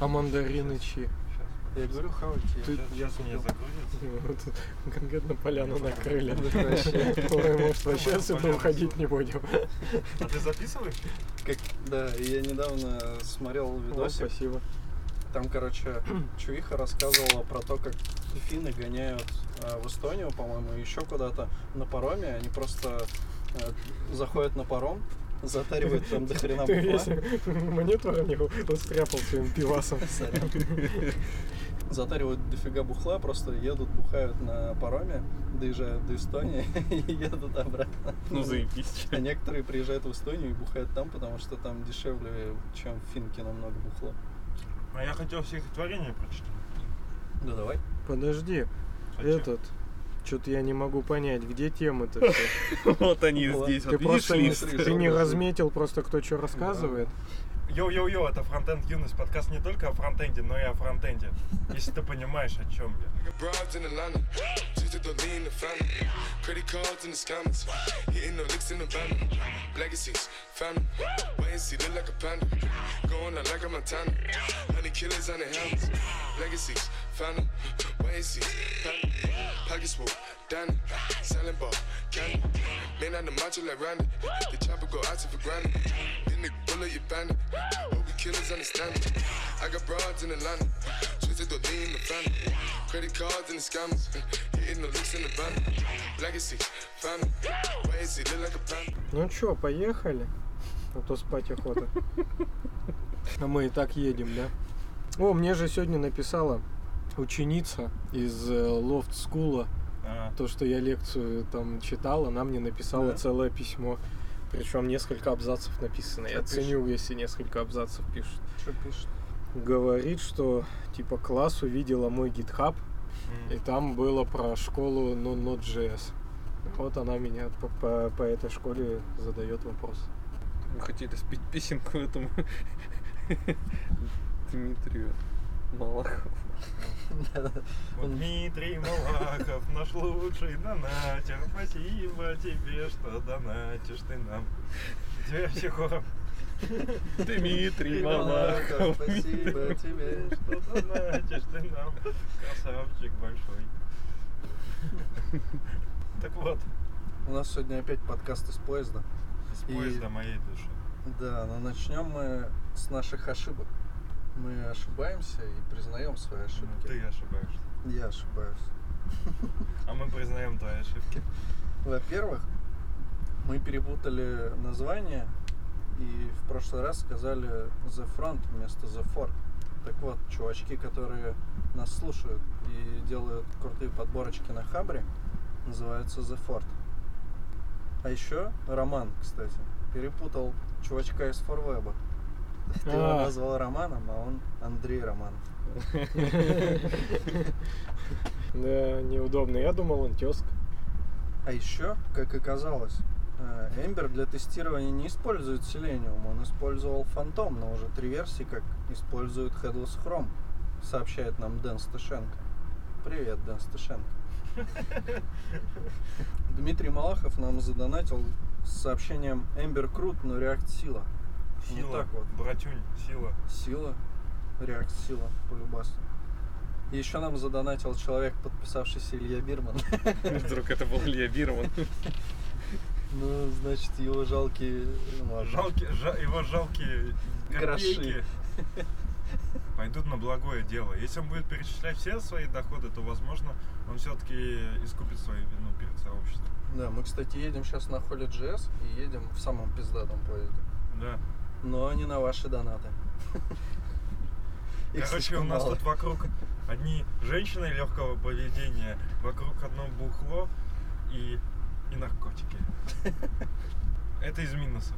А мандарины чьи? Я говорю, хавайте. Ты- я Сейчас у меня загрузится. Вот Конкретно поляну накрыли. Может, вообще отсюда уходить не будем. А ты записываешь? Как, да, я недавно смотрел О, видосик. спасибо. Там, короче, Чувиха рассказывала про то, как финны гоняют э, в Эстонию, по-моему, еще куда-то на пароме. Они просто э, заходят на паром, затаривают там до хрена бухла. весь монитор не устряпал своим пивасом. Сорян. Затаривают дофига бухла, просто едут, бухают на пароме, доезжают до Эстонии и едут обратно. Ну заебись. А некоторые приезжают в Эстонию и бухают там, потому что там дешевле, чем в Финке намного бухло. А я хотел стихотворение прочитать. Ну давай. Подожди, Зачем? этот. Что-то я не могу понять, где темы-то все. Вот они здесь. Ты просто не разметил просто, кто что рассказывает. Йоу-йоу-йоу, это фронтенд юность. Подкаст не только о фронтенде, но и о фронтенде. Если ты понимаешь, о чем я. In in in Danny, selling ball, candy. Man on the macho like Randy, the chopper go out for granted. Then the bullet you bandit, hope the killers understand it. I got broads in Atlanta, twisted to lean the family. Credit cards and the scammers, hitting the licks in the van. Legacy, family, wait and see, look like a panda. Ну чё, поехали? А то спать охота. А мы и так едем, да? О, мне же сегодня написала ученица из э, Лофт Скула, А, то, что я лекцию там читал, она мне написала Да. целое письмо. Причем несколько абзацев написано. Я Что ценю, если несколько абзацев пишут. Что пишет? Говорит, что типа класс увидела мой GitHub, и м. там было про школу Node.js. Вот она меня по, по- по этой школе задает вопрос. Мы хотели спеть песенку этому Дмитрию Малахову. Вот Дмитрий Малахов, наш лучший донатер. Спасибо тебе, что донатишь ты нам. Тебя все хором. Дмитрий Малахов. Спасибо тебе. Что донатишь ты нам. Красавчик большой. Так вот, У нас сегодня опять подкаст из поезда. из поезда моей души. Да, но начнем мы с наших ошибок. Мы ошибаемся и признаем свои Ну, ошибки. Ты ошибаешься. Я ошибаюсь. А мы признаем твои ошибки. Во-первых, мы перепутали название и в прошлый раз сказали The Front вместо The Fort. Так вот, чувачки, которые нас слушают и делают крутые подборочки на Хабре, называются The Fort. А еще Роман, кстати, перепутал чувачка из Форвеба. Ты его А. назвал Романом, а он Андрей Романов. Да, неудобно. Я думал, он тезка. А еще, как оказалось, э, Ember для тестирования не использует Selenium, он использовал Phantom, но уже три версии как использует Headless Chrome, сообщает нам Дэн Сташенко. Привет, Дэн Сташенко. Дмитрий Малахов нам задонатил с сообщением Ember крут, но React сила. Сила, так вот. братюнь, сила. Сила, React сила, полюбас. И еще нам задонатил человек, подписавшийся Илья Бирман. Вдруг это был Илья Бирман. Ну, значит, его жалкие... ну. Жалкие, жа- его жалкие Гроши. копейки пойдут на благое дело. Если он будет перечислять все свои доходы, то, возможно, он все-таки искупит свою вину перед сообществом. Да, мы, кстати, едем сейчас на Холли GS и едем в самом пиздатом поезде. Да. Но не на ваши донаты. Короче, у нас тут вокруг одни женщины легкого поведения, вокруг одно бухло и, и наркотики. Это из минусов.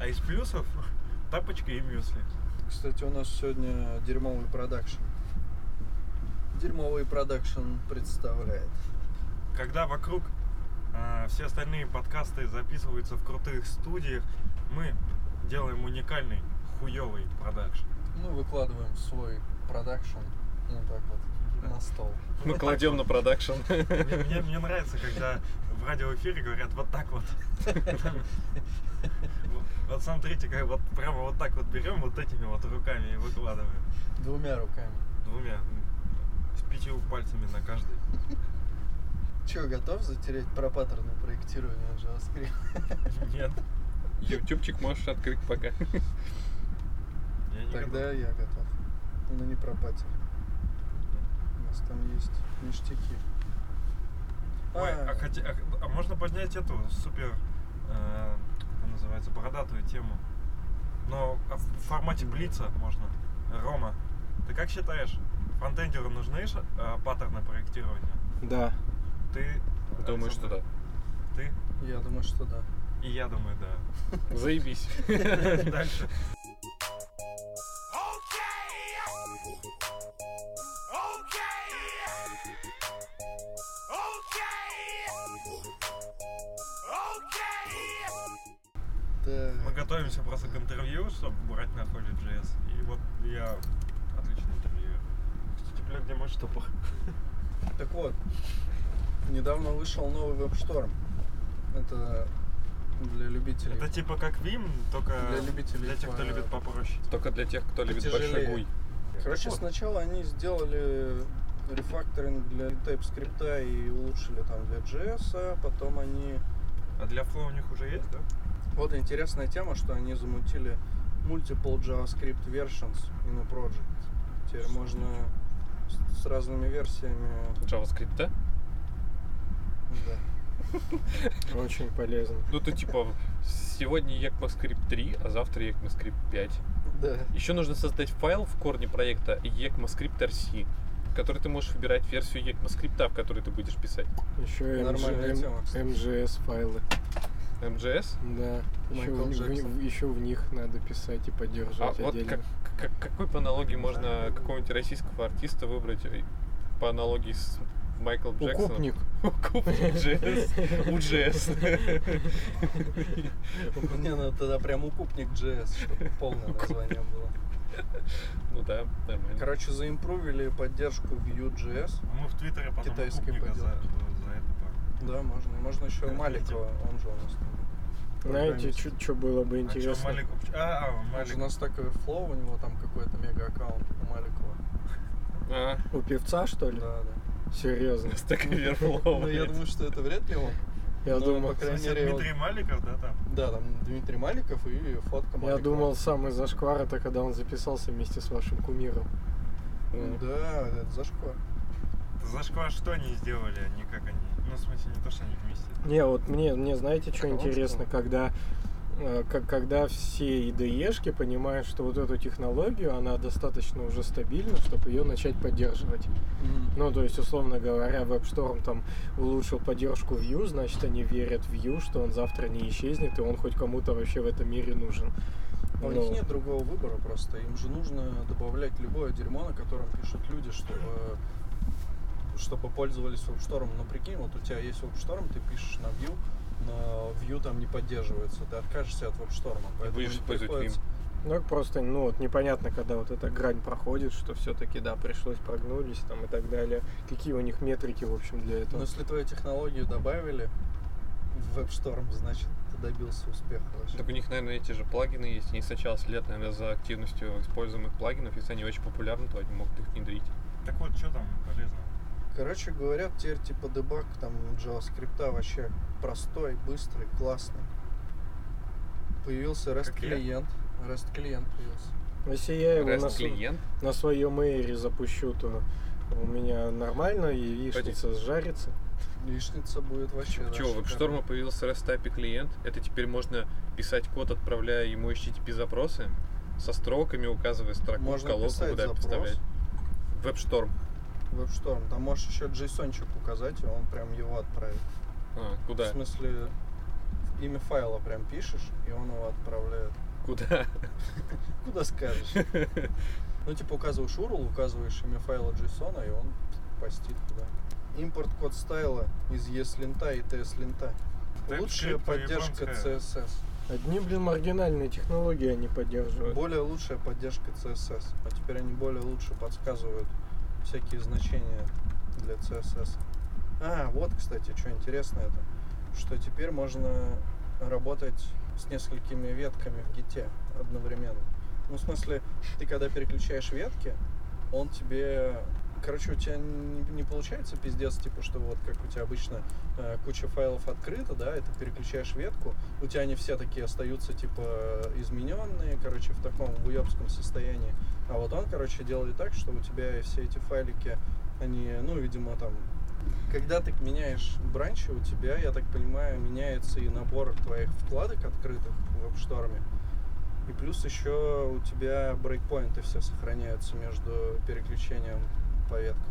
А из плюсов тапочка и мюсли. Кстати, у нас сегодня дерьмовый продакшн. Дерьмовый продакшн представляет. Когда вокруг а, все остальные подкасты записываются в крутых студиях, мы делаем уникальный хуёвый продакшн. Мы выкладываем свой продакшн. Ну так вот. на стол. Мы кладем на продакшн. Мне, мне- мне нравится, когда в радиоэфире говорят вот так вот. Вот- смотрите, как вот прямо вот так вот берем вот этими вот руками и выкладываем. Двумя руками. Двумя. м, С пятью пальцами на каждой. Че, готов затереть про паттерны проектирования JavaScript? Нет. Ютубчик можешь открыть пока. Я не Тогда готов. я готов. Но не про паттерн. У нас там есть ништяки. Ой, а, хоте- а- а можно поднять эту супер, э, как называется, бородатую тему? Но а в формате блица можно. Рома, ты как считаешь, фронтендеру нужны э, паттерны проектирования? Да. Ты... Думаю, что да. Александр, Ты? Я думаю, что да. И я думаю, да. Заебись. Дальше. Мы готовимся просто к интервью, чтобы брать на Holy.js. И вот я отличный интервью. Кстати, бля, где мой штопор? Так вот, недавно вышел новый веб-шторм. Это для любителей. Это типа как Vim, только Для любителей для тех, кто по- любит попроще. Только для тех, кто любит большой гуй. Короче, Вот. сначала они сделали рефакторинг для TypeScript и улучшили там для JS, а потом они... А для Flow у них уже есть, да? Вот интересная тема, что они замутили multiple JavaScript versions in a project. Теперь можно с, с разными версиями... JavaScript, да? Да. Очень полезно. Ну, ты типа, сегодня ECMAScript 3, а завтра ECMAScript 5. Да. Еще нужно создать файл в корне проекта ECMAScript RC, в который ты можешь выбирать версию ECMAScript, в которой ты будешь писать. Еще. MGS файлы. MGS? Да. Еще в, в- еще в них надо писать и А поддерживать вот отдельно. как, как- какой по аналогии можно какого-нибудь российского артиста выбрать э, по аналогии с Майклом Джексоном? Укупник. Укупник JS. UJS. Мне надо тогда прям укупник JS, чтобы полное название было. Ну да, нормально. Короче, заимпровили поддержку Vue.js. А мы в Твиттере потом Китайский укупника за, это Да, можно. Можно еще? Маликова, он же у нас там. Знаете, программист. что было бы А интересно? Малик... А, а, Он Малик. же на Stack Overflow, у него там какой-то мега аккаунт у Маликова. А, У певца, что ли? Да, да. Серьезно. Stack Overflow, Ну, я думаю, что это вряд ли он. Я Ну, думал, по крайней мере, Дмитрий Маликов, да, там? Да, там Дмитрий Маликов и фотка я Маликова. думал, самый зашквар это когда он записался вместе с вашим кумиром. Ну, Да, это зашквар. Зашквар что они сделали, а не как они? Ну, в смысле, не то, что они вместе. Не, вот мне, мне знаете, что интересно, когда, э, когда все IDE-шки понимают, что вот эту технологию, она достаточно уже стабильна, чтобы ее начать поддерживать. Ну, то есть, условно говоря, WebStorm там улучшил поддержку Vue, значит, они верят в Vue, что он завтра не исчезнет, и он хоть кому-то вообще в этом мире нужен. А у Ну, них нет другого выбора просто. Им же нужно добавлять любое дерьмо, на котором пишут люди, чтобы чтобы пользовались WebStorm. Ну прикинь, вот у тебя есть WebStorm, ты пишешь на Vue, но Vue там не поддерживается, ты откажешься от. Поэтому будешь использовать приходится- Ну, просто, ну, вот непонятно, когда вот эта грань проходит, что все-таки, да, пришлось прогнулись там и так далее. Какие у них метрики, в общем, для Но этого? если твою технологию добавили в WebStorm, значит ты добился успеха вообще. Так у них, наверное, эти же плагины есть. Они сначала следят, наверное, за активностью используемых плагинов. Если они очень популярны, то они могут их внедрить. Так вот, что там полезно? Короче, говорят, теперь типа дебаг там JavaScript вообще простой, быстрый, классный. Появился REST клиент. REST клиент появился. Если я его на, REST клиент. на своем эйре запущу, то у меня нормально и яичница сжарится. Яичница будет вообще. Чего, в. WebStorm появился REST API клиент. Это теперь можно писать код, отправляя ему HTTP запросы со строками, указывая строку Можно в колонку, куда запрос. подставлять. WebStorm. WebStorm. Там можешь еще JSON-чик указать, и он прям его отправит. А, В куда? смысле, имя файла прям пишешь, и он его отправляет. Куда? Куда скажешь. Ну, типа, указываешь URL, указываешь имя файла JSON, и он постит туда. Импорт код стайла из ES-линта и. TypeScript Лучшая поддержка. CSS. Одни, блин, маргинальные технологии они поддерживают. Более лучшая поддержка CSS. А теперь они более лучше подсказывают, всякие значения для CSS. А, вот, кстати, что интересно это, что теперь можно работать с несколькими ветками в гите одновременно. Ну, в смысле, ты когда переключаешь ветки, он тебе короче, у тебя не, не получается пиздец, типа, что вот как у тебя обычно э, куча файлов открыта, да, и ты переключаешь ветку, у тебя они все такие остаются, типа, измененные, короче, в таком уебском состоянии. А вот он, короче, делает так, что у тебя все эти файлики, они, ну, видимо, там, когда ты меняешь бранчи, у тебя, я так понимаю, меняется и набор твоих вкладок открытых в WebStorm. И плюс еще у тебя брейкпоинты все сохраняются между переключением по веткам.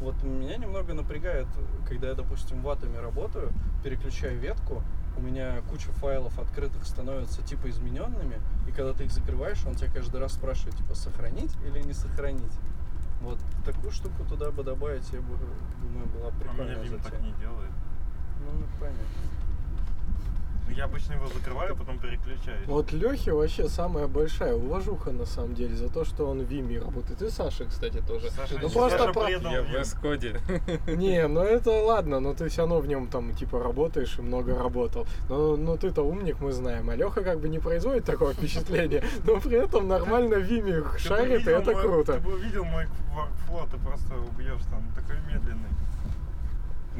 Вот меня немного напрягает, когда я, допустим, ватами работаю, переключаю ветку, у меня куча файлов открытых становятся типа измененными, и когда ты их закрываешь, он тебя каждый раз спрашивает, типа, сохранить или не сохранить. Вот такую штуку туда бы добавить, я бы, думаю, была А прикольная меня Вим так не делает. Ну, понятно. Я обычно его закрываю, а потом переключаюсь. Вот Лехе вообще самая большая уважуха на самом деле за то, что он в Виме работает. И Саша, кстати, тоже. Саша, ну Саша просто про- предал Я в Вим. S-коде. Не, ну это ладно, но ты все равно в нем там типа работаешь и много работал. Но, ну ты-то умник, мы знаем. А Леха как бы не производит такого впечатления, но при этом нормально в Виме шарит, и это мой- круто. Ты бы увидел мой workflow, ты просто убьешь там, такой медленный.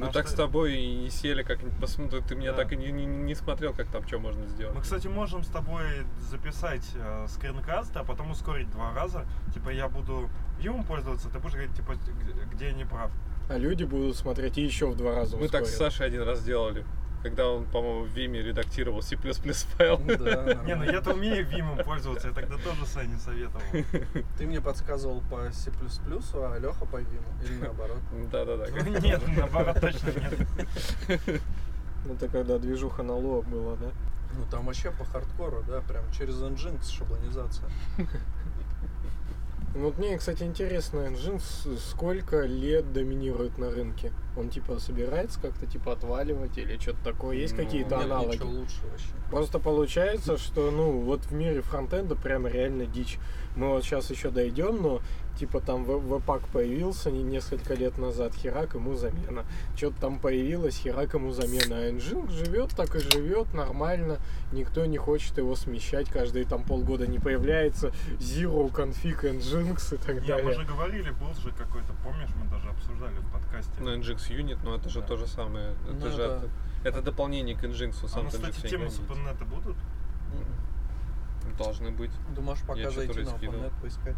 Мы Потому так что- с тобой и не сели, как посмотри, ты меня Да. так и не, не- не смотрел, как там что можно сделать. Мы, кстати, можем с тобой записать э, скринкаст, а потом ускорить два раза. Типа я буду Vue пользоваться, ты будешь говорить, типа, где- я не прав. А люди будут смотреть и еще в два раза Мы так с ускорят. Сашей один раз делали, когда он, по-моему, в Виме редактировал C++ файл. Да, Не, ну я-то умею Vim пользоваться, я тогда тоже Сане советовал. Ты мне подсказывал по C++, а Леха по Виму. Или наоборот. Да-да-да. Нет, наоборот, точно нет. Это когда движуха на ло была, да? Ну там вообще по хардкору, да, прям через Nginx шаблонизация. Вот мне, кстати, интересно, Engine с- сколько лет доминирует на рынке? Он типа собирается как-то типа отваливать или что-то такое? Есть Ну, какие-то аналоги? ничего лучше вообще. Просто получается, что, ну, вот в мире фронтенда прямо реально дичь. Мы вот сейчас еще дойдем, но типа там в- веб-пак появился не- несколько лет назад, херак ему замена. Что-то там появилось, херак ему замена. А Nginx живет, так и живет, нормально. Никто не хочет его смещать, каждые там полгода не появляется zero config Nginx и так Не, мы далее. же говорили, был же какой-то, помнишь, мы даже обсуждали в подкасте. Ну, Nginx Unit, но это же Да. то же самое. Это Ну, же это- от- это дополнение к Nginx, А сам ну, кстати, Nginx темы с. OpenNet будут? Мгм. Должны быть. Да можешь пока Я зайти на. OpenNet поискать.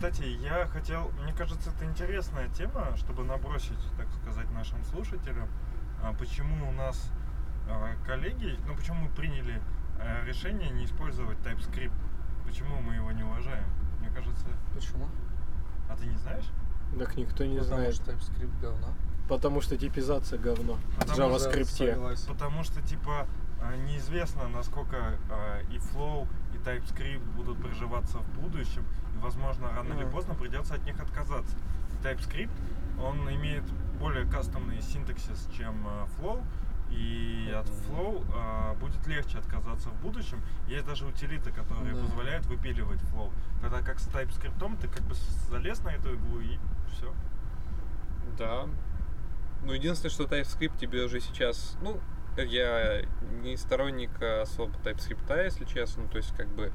Кстати, я хотел, мне кажется, это интересная тема, чтобы набросить, так сказать, нашим слушателям, а, почему у нас а, коллеги, ну почему мы приняли а, решение не использовать TypeScript, почему мы его не уважаем. Мне кажется, Почему? а ты не знаешь? Так никто не Потому знает. что TypeScript говно. Потому что типизация говно. В Потому что- JavaScript. Потому что, типа, неизвестно, насколько а, и Flow, и TypeScript будут приживаться в будущем, и, возможно, рано или Мгм. поздно придется от них отказаться. TypeScript, он имеет более кастомный синтаксис, чем а, Flow, и от. Flow а, будет легче отказаться в будущем. Есть даже утилиты, которые Да. позволяют выпиливать Flow. Тогда как с TypeScript ты как бы залез на эту иглу и все. Да. Ну, единственное, что TypeScript тебе уже сейчас, ну, я не сторонник особо TypeScript, если честно, то есть как бы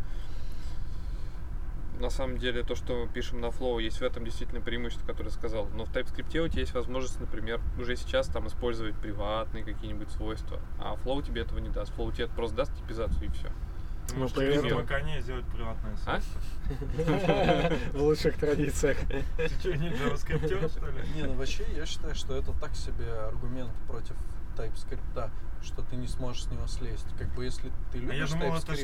на самом деле то, что мы пишем на Flow, есть в этом действительно преимущество, которое сказал. Но в TypeScript у тебя есть возможность, например, уже сейчас там использовать приватные какие-нибудь свойства, а Flow тебе этого не даст. Flow тебе просто даст типизацию и все. Ну, Может, при этом- замыкания сделать приватное А? свойство. В лучших традициях. Ты что, не JavaScript, что ли? Не, ну вообще я считаю, что это так себе аргумент против TypeScript, что ты не сможешь с него слезть. Как бы если ты А любишь думал, это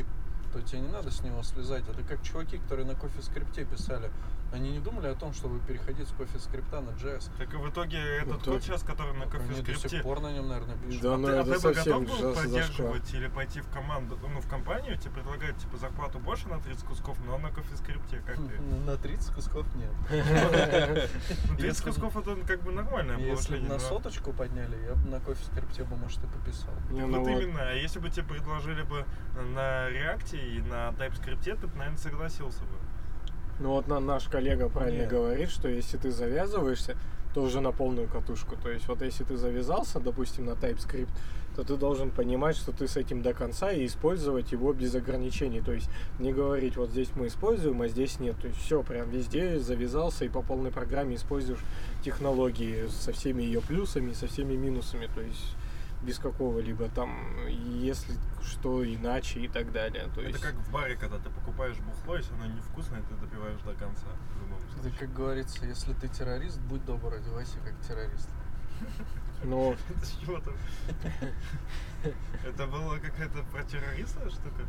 то тебе не надо с него слезать. Это как чуваки, которые на кофе скрипте писали. Они не думали о том, чтобы переходить с CoffeeScript на JS. Так и в итоге этот то- код сейчас, который на Они до сих пор на нем, наверное, пишут. Да, а ну ты, а это ты бы готов был поддерживать или пойти в команду, ну, в компанию, тебе предлагают, типа, зарплату больше на 30 кусков, но на CoffeeScript, как ты? Ну, На 30 кусков нет. Ну, 30 Если- кусков это как бы нормальное Если бы на но- соточку подняли, я бы на CoffeeScript бы, может, и пописал. Ну Вот вот. именно. А если бы тебе предложили бы на React и на TypeScript, ты, бы, наверное, согласился бы. Ну вот на, наш коллега правильно Нет. говорит, что если ты завязываешься, то уже на полную катушку. То есть вот если ты завязался, допустим, на TypeScript, то ты должен понимать, что ты с этим до конца и использовать его без ограничений. То есть не говорить, вот здесь мы используем, а здесь нет. То есть все, прям везде завязался и по полной программе используешь технологии со всеми ее плюсами, со всеми минусами. То есть без какого-либо там, если что иначе и так далее. То Это есть... как в баре, когда ты покупаешь бухло, если оно невкусное, ты допиваешь до конца. Это, как говорится, если ты террорист, будь добр, одевайся как террорист. Но Это с чего там? Это было какая-то про террориста штука?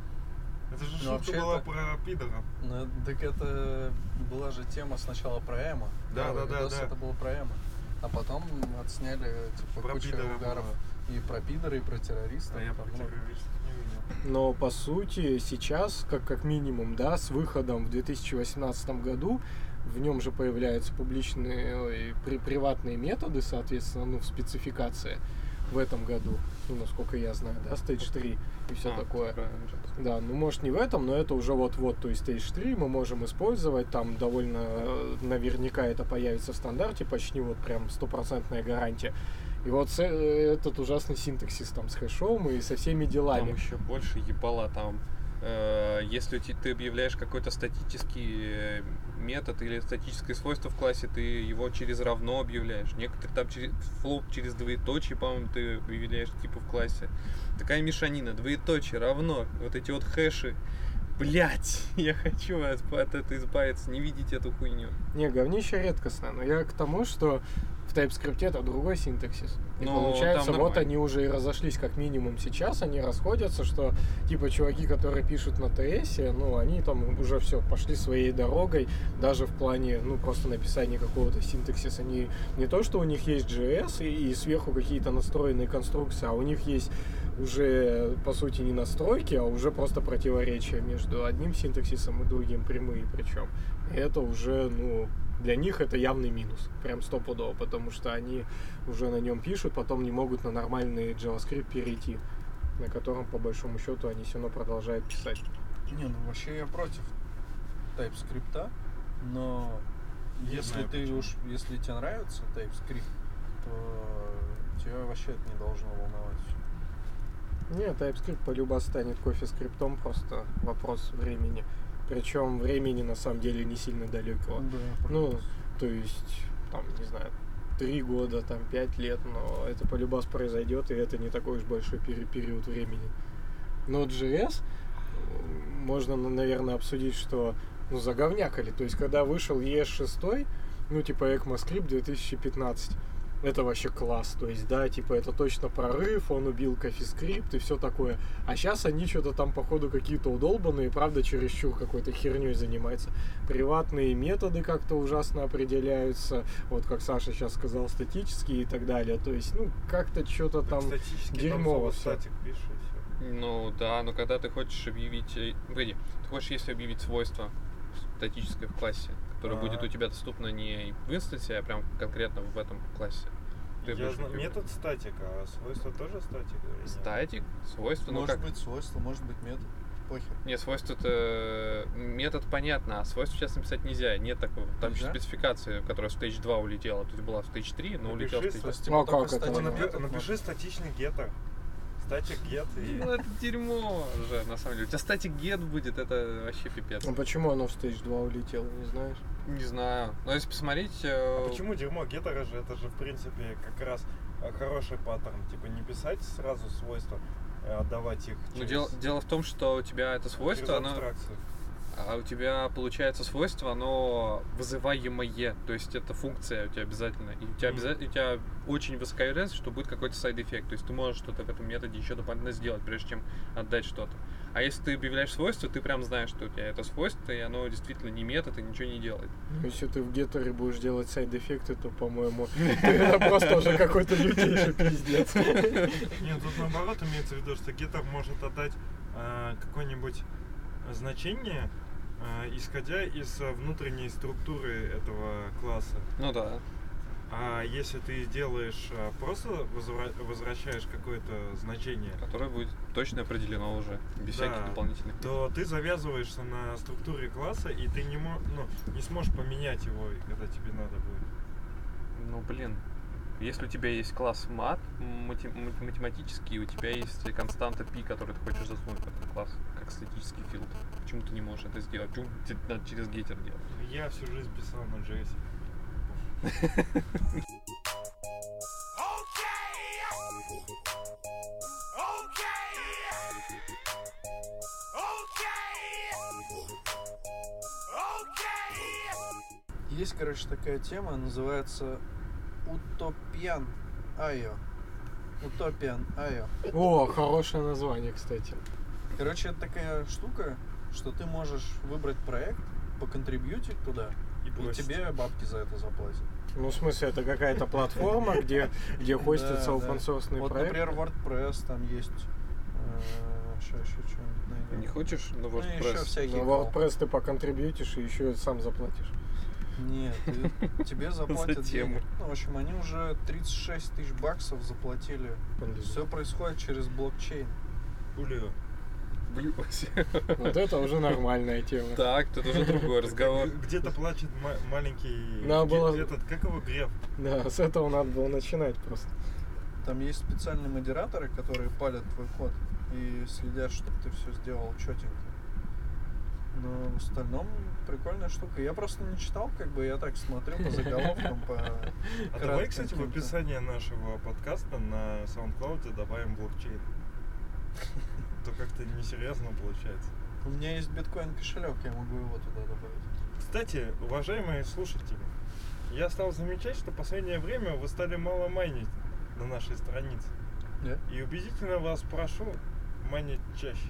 Это же Ну, шутка вообще была это- про пидора. Ну, так это была же тема сначала про Эмо. Да, да, да, это было про Эмо. А потом отсняли типа Про кучу пидора угаров и про пидора, и про террористов. А я про террористов не видел. Но по сути сейчас, как, как минимум, да, с выходом в 2018 году, в нем же появляются публичные ой, при, приватные методы, соответственно, ну, в спецификации в этом году, ну, насколько я знаю, да, Stage 3 и все А, такое. правильно, Джаз. Да, ну может не в этом, но это уже вот-вот, то есть Stage 3 мы можем использовать, там довольно э, наверняка это появится в стандарте, почти вот прям стопроцентная гарантия. И вот э, этот ужасный синтаксис там с хэшом и со всеми делами. Там еще больше ебала там. э, Если ты объявляешь какой-то статический э, метод или статическое свойство в классе, ты его через равно объявляешь. Некоторые там через флоп через двоеточие, по-моему, ты объявляешь типа в классе. Такая мешанина, двоеточие, равно, вот эти вот хэши. Блять, я хочу от, от этого избавиться, не видеть эту хуйню. Не, говнище редкостное, но я к тому, что в TypeScript это другой синтаксис. И Но получается, там вот нормально. они уже и разошлись как минимум сейчас, они расходятся, что типа чуваки, которые пишут на TS, ну, они там уже все, пошли своей дорогой, даже в плане, ну, просто написания какого-то синтаксиса. Они не то, что у них есть JS и, и сверху какие-то настроенные конструкции, а у них есть уже, по сути, не настройки, а уже просто противоречия между одним синтаксисом и другим, прямые причем. И это уже, ну, для них это явный минус, прям стопудово, потому что они уже на нем пишут, потом не могут на нормальный JavaScript перейти, на котором, по большому счету, они все равно продолжают писать. Не, ну вообще я против TypeScript, но Не если знаю ты почему. уж, если тебе нравится TypeScript, то тебя вообще это не должно волновать. Нет, TypeScript полюба станет кофе-скриптом, просто вопрос времени. Причем времени на самом деле не сильно далекого. Да, Ну, то есть, там, не знаю, три года, там, пять лет, но это полюбас произойдет, и это не такой уж большой пери- период времени. Но JS можно, наверное, обсудить, что ну, заговнякали. То есть, когда вышел ES6, ну, типа ECMAScript 2015, это вообще класс. То есть, да, типа, это точно прорыв, он убил CoffeeScript и все такое. А сейчас они что-то там, походу, какие-то удолбанные, правда, чересчур какой-то херней занимаются. Приватные методы как-то ужасно определяются, вот как Саша сейчас сказал, статические и так далее. То есть, ну, как-то что-то там... Дерьмово там статик пишешь. Ну да, но когда ты хочешь объявить... э, Погоди, ты хочешь, если объявить свойство статическое в классе, которое Ага. будет у тебя доступно не в инстансе, а прям конкретно в этом классе. Ты Я знаю, метод статика, а свойство тоже нет? Статик, свойство, ну может как... быть свойство, может быть метод. Похер. Нет, свойство это метод понятно, а свойство сейчас написать нельзя. Нет такого. Там Нельзя? спецификация, которая в Stage 2 улетела. То есть была в Stage 3, но улетела в Напиши Stage То есть, 2. Ну, а только как это? статик Ну, напиши статичный геттер. Статик get и... Ну это дерьмо же, на самом деле. У тебя статик get будет, это вообще пипец. Ну, почему оно в Stage 2 улетело, не знаешь? Не знаю. Но если посмотреть... э, А почему дерьмо геттера же? Это же, в принципе, как раз э, хороший паттерн. Типа не писать сразу свойства, а отдавать их Ну, через, дело, дело в том, что у тебя это через свойство, оно. А у тебя получается свойство, оно вызываемое, то есть это функция у тебя обязательно, и у тебя, обязательно, у тебя очень высокая вероятность, что будет какой-то side effect, то есть ты можешь что-то в этом методе еще дополнительно сделать, прежде чем отдать что-то. А если ты объявляешь свойство, ты прям знаешь, что у тебя это свойство, и оно действительно не метод и ничего не делает. Ну, Если ты в геттере будешь делать сайд-эффекты, то, по-моему, это просто уже какой-то лютейший пиздец. Нет, тут наоборот имеется в виду, что getter может отдать а, какое-нибудь значение, а, исходя из а, внутренней структуры этого класса. Ну да. А если ты делаешь а, просто возвра- возвращаешь какое-то значение, Которое будет точно определено уже, без Да. всяких дополнительных. то ты завязываешься на структуре класса, и ты не, мо- ну, не сможешь поменять его, когда тебе надо будет. Ну блин, если у тебя есть класс мат, мати- мат- математический, у тебя есть константа π, которую ты хочешь засунуть в этот класс, как статический филд. Почему ты не можешь это сделать? Почему тебе надо через гейтер делать? Я всю жизнь писал на JS. Есть, короче, такая тема, называется Утопиан Айо. Утопиан Айо. О, хорошее название, кстати. Короче, это такая штука, что ты можешь выбрать проект, поконтрибьютить туда, И и тебе бабки за это заплатят. Ну, в смысле, это какая-то платформа, где, где да. open source Вот, например, WordPress там есть. Сейчас еще что-нибудь найдем. Не хочешь на Ну, еще WordPress? всякие. На WordPress ты поконтрибьютишь и еще сам заплатишь. Нет, ты- тебе заплатят За тему. Ну, в общем, они уже 36 тысяч баксов заплатили. Все происходит через блокчейн. Улио. Блин, Вот это уже нормальная тема. Так, тут уже другой разговор. Где-то плачет ма- маленький... Надо было- Этот, как его, Греф? Да, с этого надо было начинать просто. Там есть специальные модераторы, которые палят твой код и следят, чтобы ты все сделал четенько. Но в остальном прикольная штука. Я просто не читал, как бы я так смотрю по заголовкам, по А давай, кстати, в описании нашего подкаста на SoundCloud добавим блокчейн. То как-то несерьезно получается. У меня есть биткоин кошелек, я могу его туда добавить. Кстати, уважаемые слушатели, я стал замечать, что в последнее время вы стали мало майнить на нашей странице. Да? И убедительно вас прошу майнить чаще.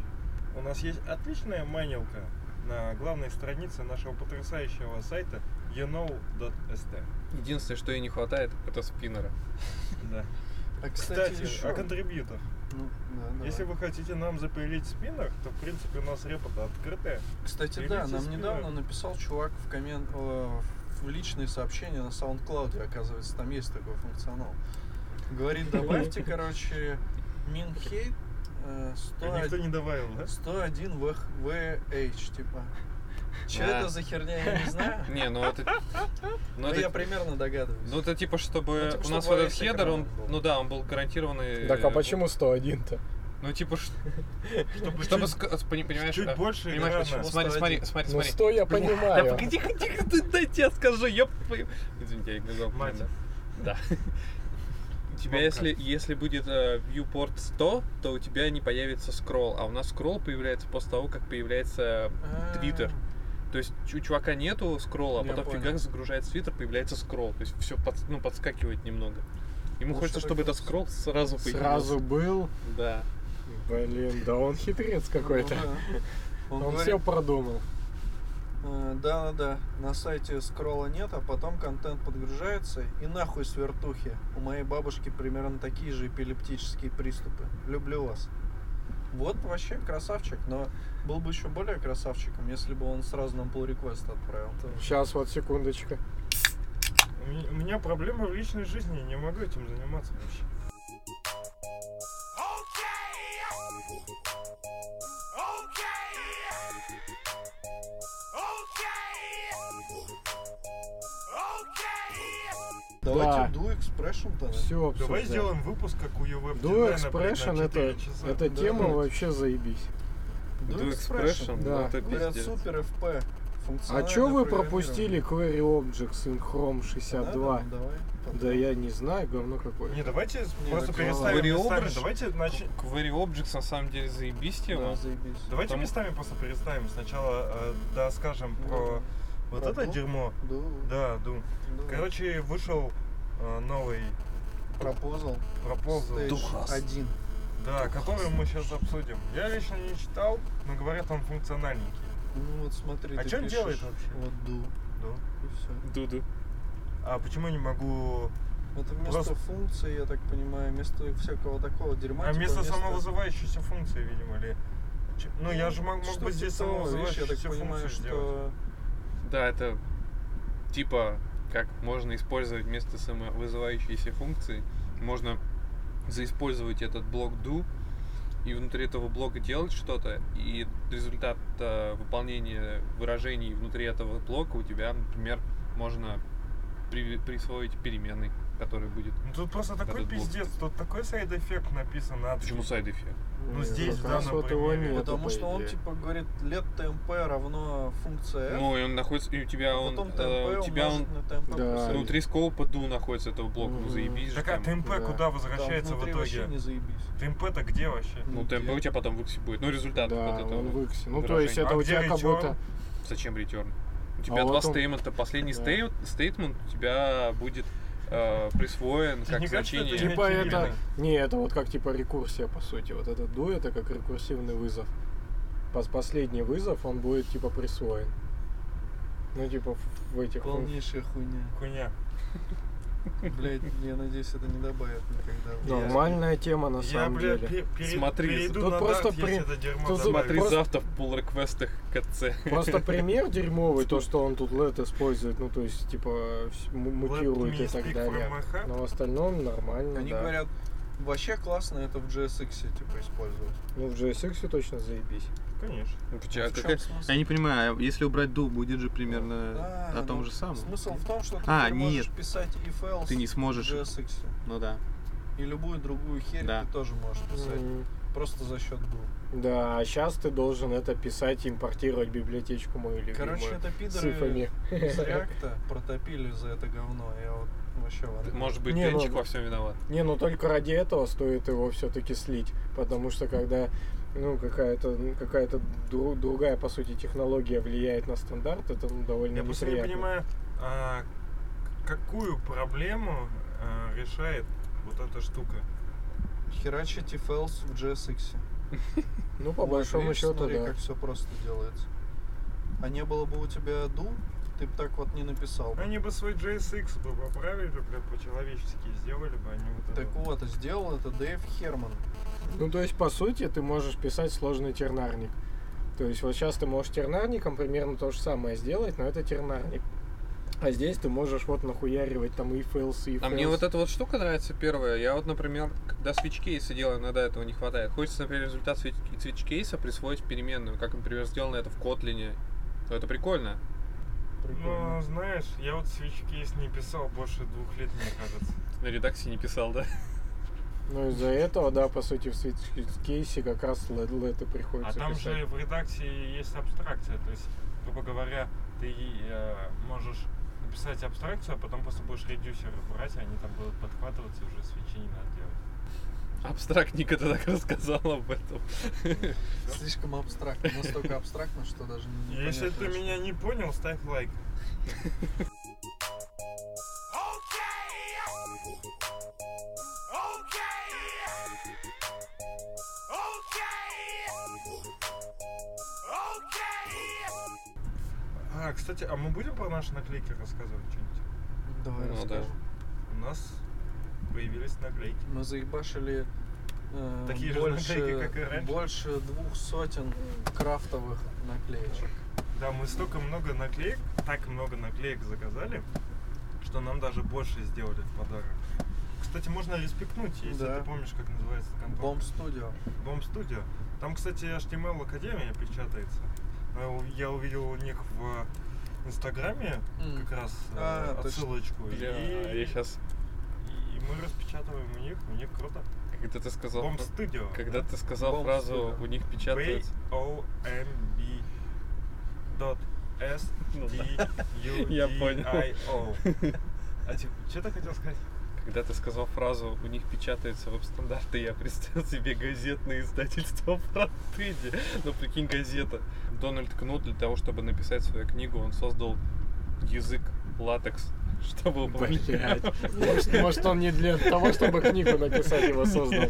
У нас есть отличная майнилка на главной странице нашего потрясающего сайта youknow.st. Единственное, что ей не хватает, это спиннера. Да. А кстати, Кстати, еще- о контрибьютах. Ну, да, давай. Если вы хотите нам запилить спиннер, то в принципе у нас репа открытая. Кстати, Или да, нам спиннеры. недавно написал чувак в коммент, э, в личные сообщения на SoundCloud, оказывается, там есть такой функционал. Говорит, добавьте, короче, Минхейт э, И никто 101, не добавил, да? 101 VH, типа. Че А. это за херня, я не знаю. Не, ну это... Ну Но это, я примерно догадываюсь. ну это типа, чтобы Ну, типа, у нас вот этот хедер, он, ну да, он был гарантированный. Так а э, почему 101-то? Ну типа, Чтобы, чтобы, чуть, понимаешь, чуть а, больше понимаешь, экрана. почему? Смотри, смотри, 101. смотри, Ну, смотри. 100 я Блин, Да понимаю. погоди, тихо, тихо, дайте я скажу, ёп твою- Извините, я не знал. Мать. Да. Да. У тебя, если, если будет э, viewport 100, то у тебя не появится скролл. А у нас скролл появляется после того, как появляется А, Твиттер. То есть у чувака нету скролла, а Я потом понял. фигак загружается Твиттер, появляется скролл. То есть все ну, подскакивает немного. Ему Ну, хочется, что чтобы такое? этот скролл сразу появился. Сразу был. Да. Блин, да он хитрец какой-то. Ну да. Он, Он говорит, все продумал. э, да, да, да, на сайте скролла нет, а потом контент подгружается и нахуй с вертухи. У моей бабушки примерно такие же эпилептические приступы. Люблю вас. Вот вообще красавчик, но был бы еще более красавчиком, если бы он сразу нам pull request отправил. Сейчас, вот, секундочка. У меня, проблемы в личной жизни, я не могу этим заниматься вообще. Давайте Да. do expression тогда. Все, Давай сделаем выпуск, как у UWeb Do Expression на это, 4 часа. эта Да. тема вообще заебись. Do Do expression. expression, Да. ну это Говорят, пиздец. супер FP. А чё вы пропустили Query Objects in Chrome Да, 62? да, ну давай. Да я не знаю, говно какое. Не, давайте Не, просто так переставим Query местами. Object- Давайте начнем. Query Objects на самом деле заебись Да, тема. заебись. Давайте Потому- местами просто переставим. Сначала э, да, скажем про вот Про это дерьмо. Да, Да, Doom. да. Короче, вышел э, новый Пропозал. пропозал. Духас. 1. Да, который мы сейчас обсудим. Я лично не читал, но говорят, он функциональненький. Ну вот смотри, А ты чё он пишешь делает вообще? Вот do, Да. и все. Дуду. А почему не могу... Это вместо Просто- функции, я так понимаю, вместо всякого такого дерьма. А типа вместо вместо- самовызывающейся функции, видимо, ли? Ч- Ну, я же мог, мог Что-то бы здесь типа того, видишь, я так самовызывающуюся понимаю, функцию что сделать. Да, это типа как можно использовать вместо самовызывающейся функции, можно заиспользовать этот блок do и внутри этого блока делать что-то, и результат э, выполнения выражений внутри этого блока у тебя, например, можно при- присвоить переменной, который будет. Ну, тут просто такой пиздец, тут такой side effect написан. адский. Почему side effect? Ну, Нет, здесь, да, вот его Потому по что он типа говорит let tmp равно функция f, Ну, и он находится, и у тебя а он, потом э, tmp у тебя он tmp Да. внутри скопа do находится этого блока, ну Мгм. заебись же Так а. ТМП Да. куда возвращается в итоге? не заебись. ТМП-то где вообще? Ну, Где? ТМП у тебя потом в будет. Ну, результат Да, вот этого. он в X. Ну, то есть это А у где тебя как будто... Зачем return? У тебя А два вот он- стеймента. Последний Да. стей- стейтмент у тебя будет э, присвоен как не кажется, значение. это Типа это... Не, это вот как типа рекурсия, по сути. Вот этот do это как рекурсивный вызов. Пос- Последний вызов, он будет типа присвоен. Ну, типа в- в этих... Полнейшая хуйня. Хуйня. Блять, я надеюсь, это не добавят никогда. Нормальная тема на Я, самом деле. пере- Смотри, тут на просто Dart, при- если это дерьмо тут добавить. Смотри Просто- завтра в pull реквестах КЦ. Просто пример дерьмовый, то, что он тут LED использует, ну, то есть, типа, мутирует и так далее. Но в остальном нормально, Они да. говорят, вообще классно это в JSX типа использовать. Ну, в JSX точно заебись. Конечно. Ну, А в какая- смысл? Я не понимаю, а если убрать do, будет же примерно Да, о том ну, же самом. Смысл в том, что ты А, теперь можешь нет. писать if else Ты не сможешь. в JSX. Ну да. И любую другую херь Да. ты тоже можешь писать. М, Просто за счет do. Да, а сейчас ты должен это писать, импортировать библиотечку мою любимую. Короче, это пидоры из реакта протопили за это говно. Я вот вообще в ахуе. Может быть, Не, ну- Денчик во всем виноват. Не, ну только ради этого стоит его все-таки слить, потому что когда ну какая-то ну, какая-то дру- другая по сути технология влияет на стандарт, это ну, довольно Я просто не понимаю, а, какую проблему а, решает вот эта штука. Херачить if else в JSX. Ну по большому счету, смотри, да. как все просто делается. А не было бы у тебя do, ты бы так вот не написал. бы. Они бы свой JSX бы поправили, блядь, по-человечески сделали бы, они вот Так вот, сделал это Дэйв Херман. Ну то есть по сути ты можешь писать сложный тернарник. То есть вот сейчас ты можешь тернарником примерно то же самое сделать, но это тернарник. А здесь ты можешь вот нахуяривать там if else, if А мне вот эта вот штука нравится первая. Я вот, например, когда switch кейсы делаю, иногда этого не хватает. Хочется, например, результат switch switch кейса присвоить переменную, как, например, сделано это в Kotlin. Ну, это прикольно. Ну, Прикольно. знаешь, я вот свич кейс не писал больше двух лет, мне кажется. На редакции не писал, да? Ну из-за этого, да, по сути в кейсе как раз LED и А приходится там писать. же в редакции есть абстракция, то есть, грубо говоря, ты э, можешь написать абстракцию, а потом просто будешь редюсеры брать, и они там будут подхватываться, и уже свечи не надо делать. Абстрактника ты так рассказал об этом. Слишком абстрактно, настолько абстрактно, что даже не Если понятно, ты что- меня не понял, ставь лайк. А, кстати, а мы будем про наши наклейки рассказывать что-нибудь? Давай Ну да. расскажем. У нас появились наклейки. Мы заебашили э, Такие же больше, наклейки, как и раньше. больше двух сотен крафтовых наклеечек. Да, мы столько много наклеек, так много наклеек заказали, что нам даже больше сделали в подарок. Кстати, можно респектнуть, если Да. ты помнишь, как называется контора. Бомб Studio. Бомб Студио. Там, кстати, HTML Академия печатается. Я увидел у них в Инстаграме М. как раз э, А, точно. отсылочку. Бля, и, я сейчас, и мы распечатываем у них, у них круто. когда ты сказал, Бомб Студио. когда ты сказал Бомб фразу, Studio. у них печатается. B-O-M-B dot S T да. U D. I O. А ты что ты хотел сказать? Когда ты сказал фразу «у них печатаются веб-стандарты», я представил себе газетное издательство фронтенде. Ну, прикинь, газета. Дональд Кнут для того, чтобы написать свою книгу, он создал язык латекс чтобы. Блять. Может, может, он не для того, чтобы книгу написать, его создал.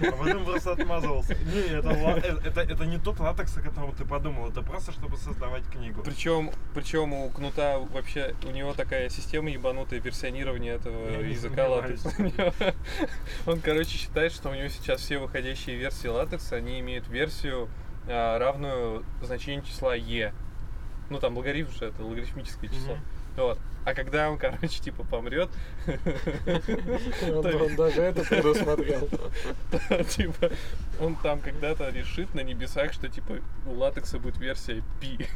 А потом просто отмазывался. Не, это, э, это, это не тот латекс, о котором ты подумал. Это просто, чтобы создавать книгу. Причем, причем у Кнута вообще у него такая система ебанутая версионирования этого Я языка латекса. Он, короче, считает, что у него сейчас все выходящие версии латекса, они имеют версию а, равную значению числа e. Ну там логарифм же это логарифмическое число. Мгм. Вот. А когда он, короче, типа помрет, Он, даже это предусмотрел. типа, он там когда-то решит на небесах, что типа у латекса будет версия пи.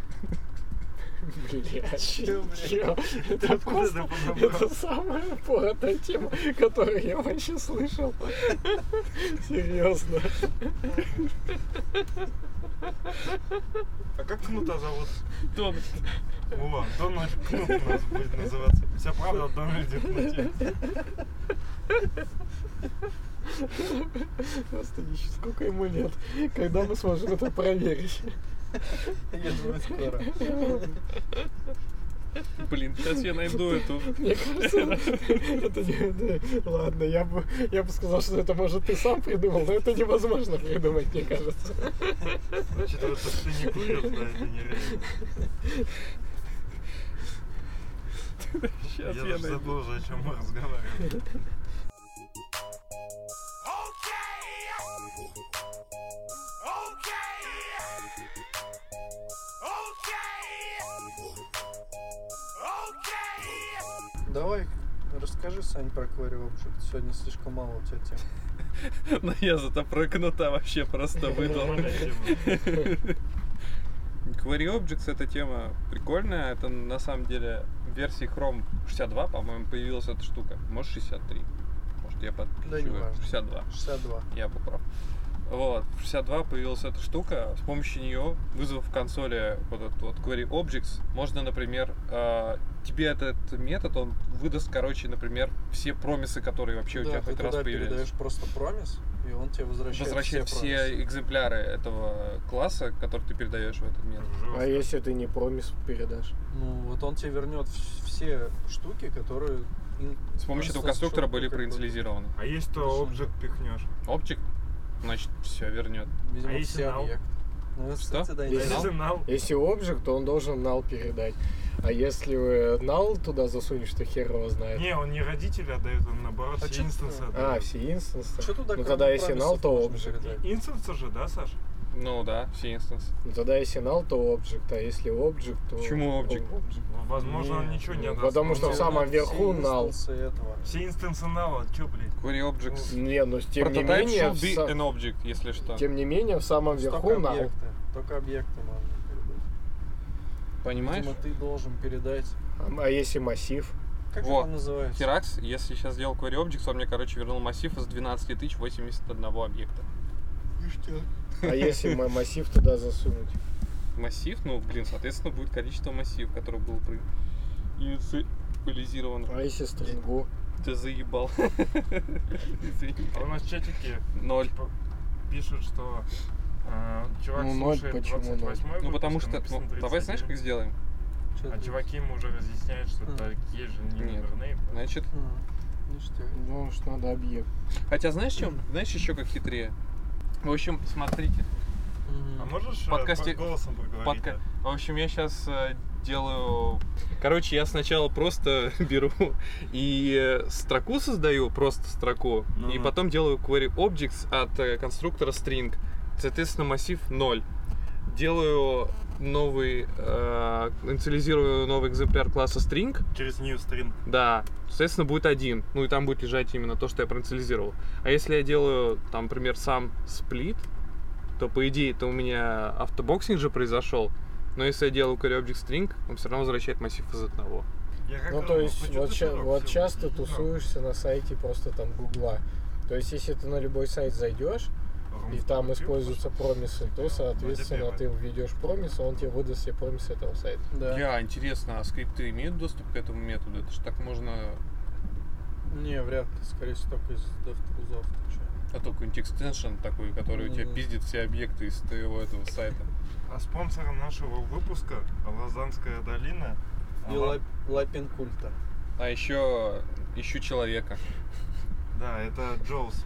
Блядь? чё? Это просто... Это самая упоротая тема, которую я вообще слышал. Серьезно. А как кнута зовут? Дональд. О, Дональд Кнут у нас будет называться. Вся правда о Дональде Кнуте. Просто нищий. Сколько ему лет? Когда мы сможем это проверить? Я думаю, скоро. Блин, сейчас я найду эту. Мне кажется, это не... Ладно, я бы, я бы сказал, что это, может, ты сам придумал, но это невозможно придумать, мне кажется. Учитывая, то, что ты не курил, да, это нереально. Сейчас Я я даже найду. забыл уже, о чем мы разговаривали. Давай, расскажи, Сань, про Query Object. Сегодня слишком мало у тебя тем. Но я зато про кнута вообще просто выдал. Query Objects эта тема прикольная. Это на самом деле в версии Chrome 62, по-моему, появилась эта штука. Может 63. Может я Да не важно. 62. 62. Я был прав. Вот, в 62 появилась эта штука. С помощью нее, вызвав в консоли вот этот вот query objects, можно, например, э, тебе этот метод, он выдаст, короче, например, все промисы, которые вообще у Да, тебя ты хоть раз появились. передаешь просто промис, и он тебе возвращает, Возвращает все, все, промисы. экземпляры этого класса, который ты передаешь в этот метод. Жестко. А если ты не промис передашь? Ну, вот он тебе вернет вс- все штуки, которые... С помощью этого конструктора были проинициализированы. А есть то объект пихнешь. Object, значит, все вернет. Видимо, А если все null? объекты. Ну, Что? да, Если. Если null, Если обжиг, то он должен нал передать. А если э, нал туда засунешь, то хер его знает. Не, он не родители отдает, он наоборот А все инстансы А, отдает. все инстансы. Ну тогда если нал, то передать? Инстансы же, да, Саш? Ну да, все инстансы. Ну тогда если нал, то обжиг. А если обжиг, то... Почему object? Ну, Возможно, он Не, ничего не ну, отдаст. потому что Он в все- самом Все верху нал. инстансы этого. Все инстансы нала, чё, блядь? Query Objects. Не, ну тем не Prototype менее... should в be an object, если что. Тем не менее, в самом Только верху нал. объекты. Только объекты можно передать. Понимаешь? Видимо, ты должен передать... А а если массив? Как же Вот. он называется? Херакс, если сейчас сделал query objects, он мне, короче, вернул массив из 12 тысяч 81 объекта. А если ма- массив туда засунуть? Массив, ну, блин, соответственно, будет количество массив, который был при... инициализирован. А если стрингу? Ты заебал. А у нас в чатике Ноль. типа, пишут, что э, чувак Ну, ноль, слушает почему ноль? 28 Ну, потому а что... ну, давай знаешь, 31. как сделаем? А чуваки ему уже разъясняют, что А. такие же не Нет. наверное. Значит, А, ништяк. Ну уж надо объект. хотя знаешь, чем? Знаешь, еще как хитрее? В общем, смотрите. А можешь э, Подкасте- по- голосом проговорить? Подка- В общем, я сейчас делаю... Короче, я сначала просто беру и э, строку создаю, просто строку, Ну и да. потом делаю query objects от э, конструктора string. Соответственно, массив 0. Делаю новый, э, инициализирую новый экземпляр класса string? Через new string. да, соответственно, будет один. Ну и там будет лежать именно то, что я проинициализировал. А если я делаю, там, например, сам сплит, то по идее это у меня автобоксинг же произошел. Но если я делаю query object string, он все равно возвращает массив из одного. Я как Ну, то есть, вот, ща- вот часто ну, тусуешься на сайте просто там Гугла. То есть, если ты на любой сайт зайдешь, и там используются промисы, то, соответственно, ты введешь промис, а он тебе выдаст все промисы этого сайта. Да. Бля, интересно, а скрипты имеют доступ к этому методу? Это же так можно... Не, вряд ли. Скорее всего, только из DevTools. А то какой-нибудь экстеншн такой, который у тебя пиздит все объекты из твоего этого сайта. А спонсором нашего выпуска Лазанская долина. И Ла- Лапин культа. А еще ищу человека. Да, это Джоус.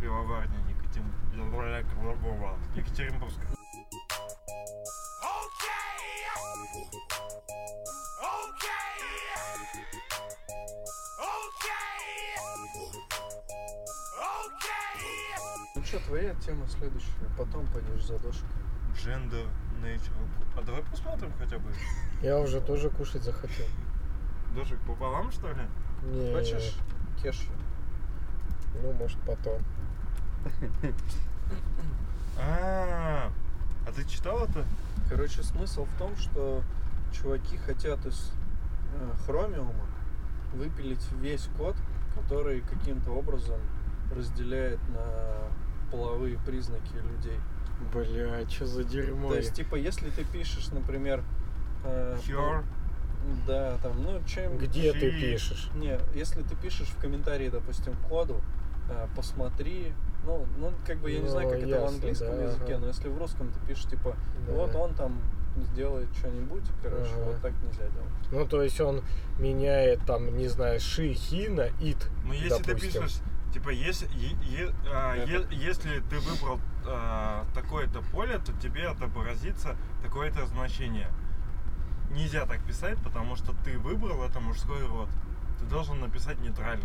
Пивоварня Екатер- Екатеринбургская. Ну что, твоя тема следующая, потом пойдешь за дошкой. Gender Nature. А давай посмотрим хотя бы. Я уже тоже кушать захотел. Дожик пополам, что ли? Не, Хочешь кешью? Ну, может, потом. А, а ты читал это? Короче, смысл в том, что чуваки хотят из э, хромиума выпилить весь код, который каким-то образом разделяет на половые признаки людей. Бля, что за дерьмо? То есть, типа, если ты пишешь, например... э. Да, там, ну, чем... Где ты Щи. пишешь? Не, если ты пишешь в комментарии, допустим, коду, посмотри, ну, ну, как бы я не знаю, Ну, как это в ясно, английском да, языке, ага. но если в русском ты пишешь, типа, Да. вот он там сделает что-нибудь, короче, Ага. вот так нельзя делать. Ну, то есть он меняет там, не знаю, ши, хи на ит. Ну, если ты допустим. пишешь, типа, если, е- е- а, е- если ты выбрал а, такое-то поле, то тебе отобразится такое-то значение. Нельзя так писать, потому что ты выбрал это мужской род. Ты должен написать нейтрально.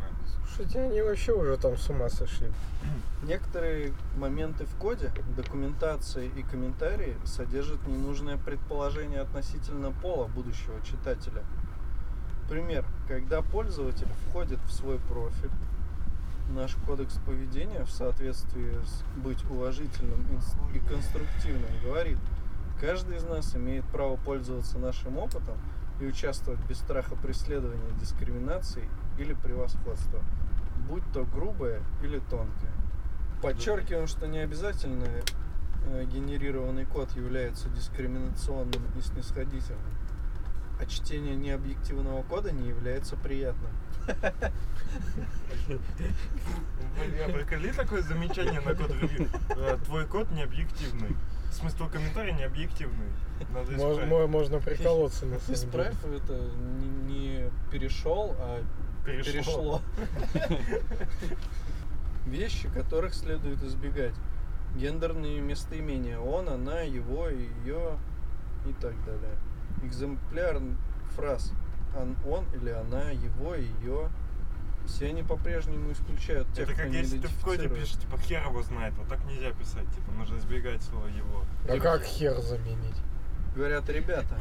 Слушайте, они вообще уже там с ума сошли. Некоторые моменты в коде, документации и комментарии содержат ненужное предположение относительно пола будущего читателя. Пример. Когда пользователь входит в свой профиль, наш кодекс поведения в соответствии с быть уважительным и- и конструктивным говорит, каждый из нас имеет право пользоваться нашим опытом и участвовать без страха преследования, дискриминации или превосходства, будь то грубое или тонкое. Подчеркиваем, что не обязательно э, генерированный код является дискриминационным и снисходительным, а чтение необъективного кода не является приятным. Бля, приколи такое замечание на код. Э, Твой код не объективный. В смысле, твой комментарий не объективный. Надо Мож- исправить. мо- можно приколоться на самом деле. Исправь это не, не перешел, а Перешло. перешло. Вещи, которых следует избегать. Гендерные местоимения. Он, она, его, ее и так далее. Экземпляр фраз. Он, он или она, его, ее. Все они по-прежнему исключают тех, Это как если ты в коде пишешь, типа, хер его знает. Вот так нельзя писать. Типа, нужно избегать слова его. А как хер заменить? Говорят, ребята.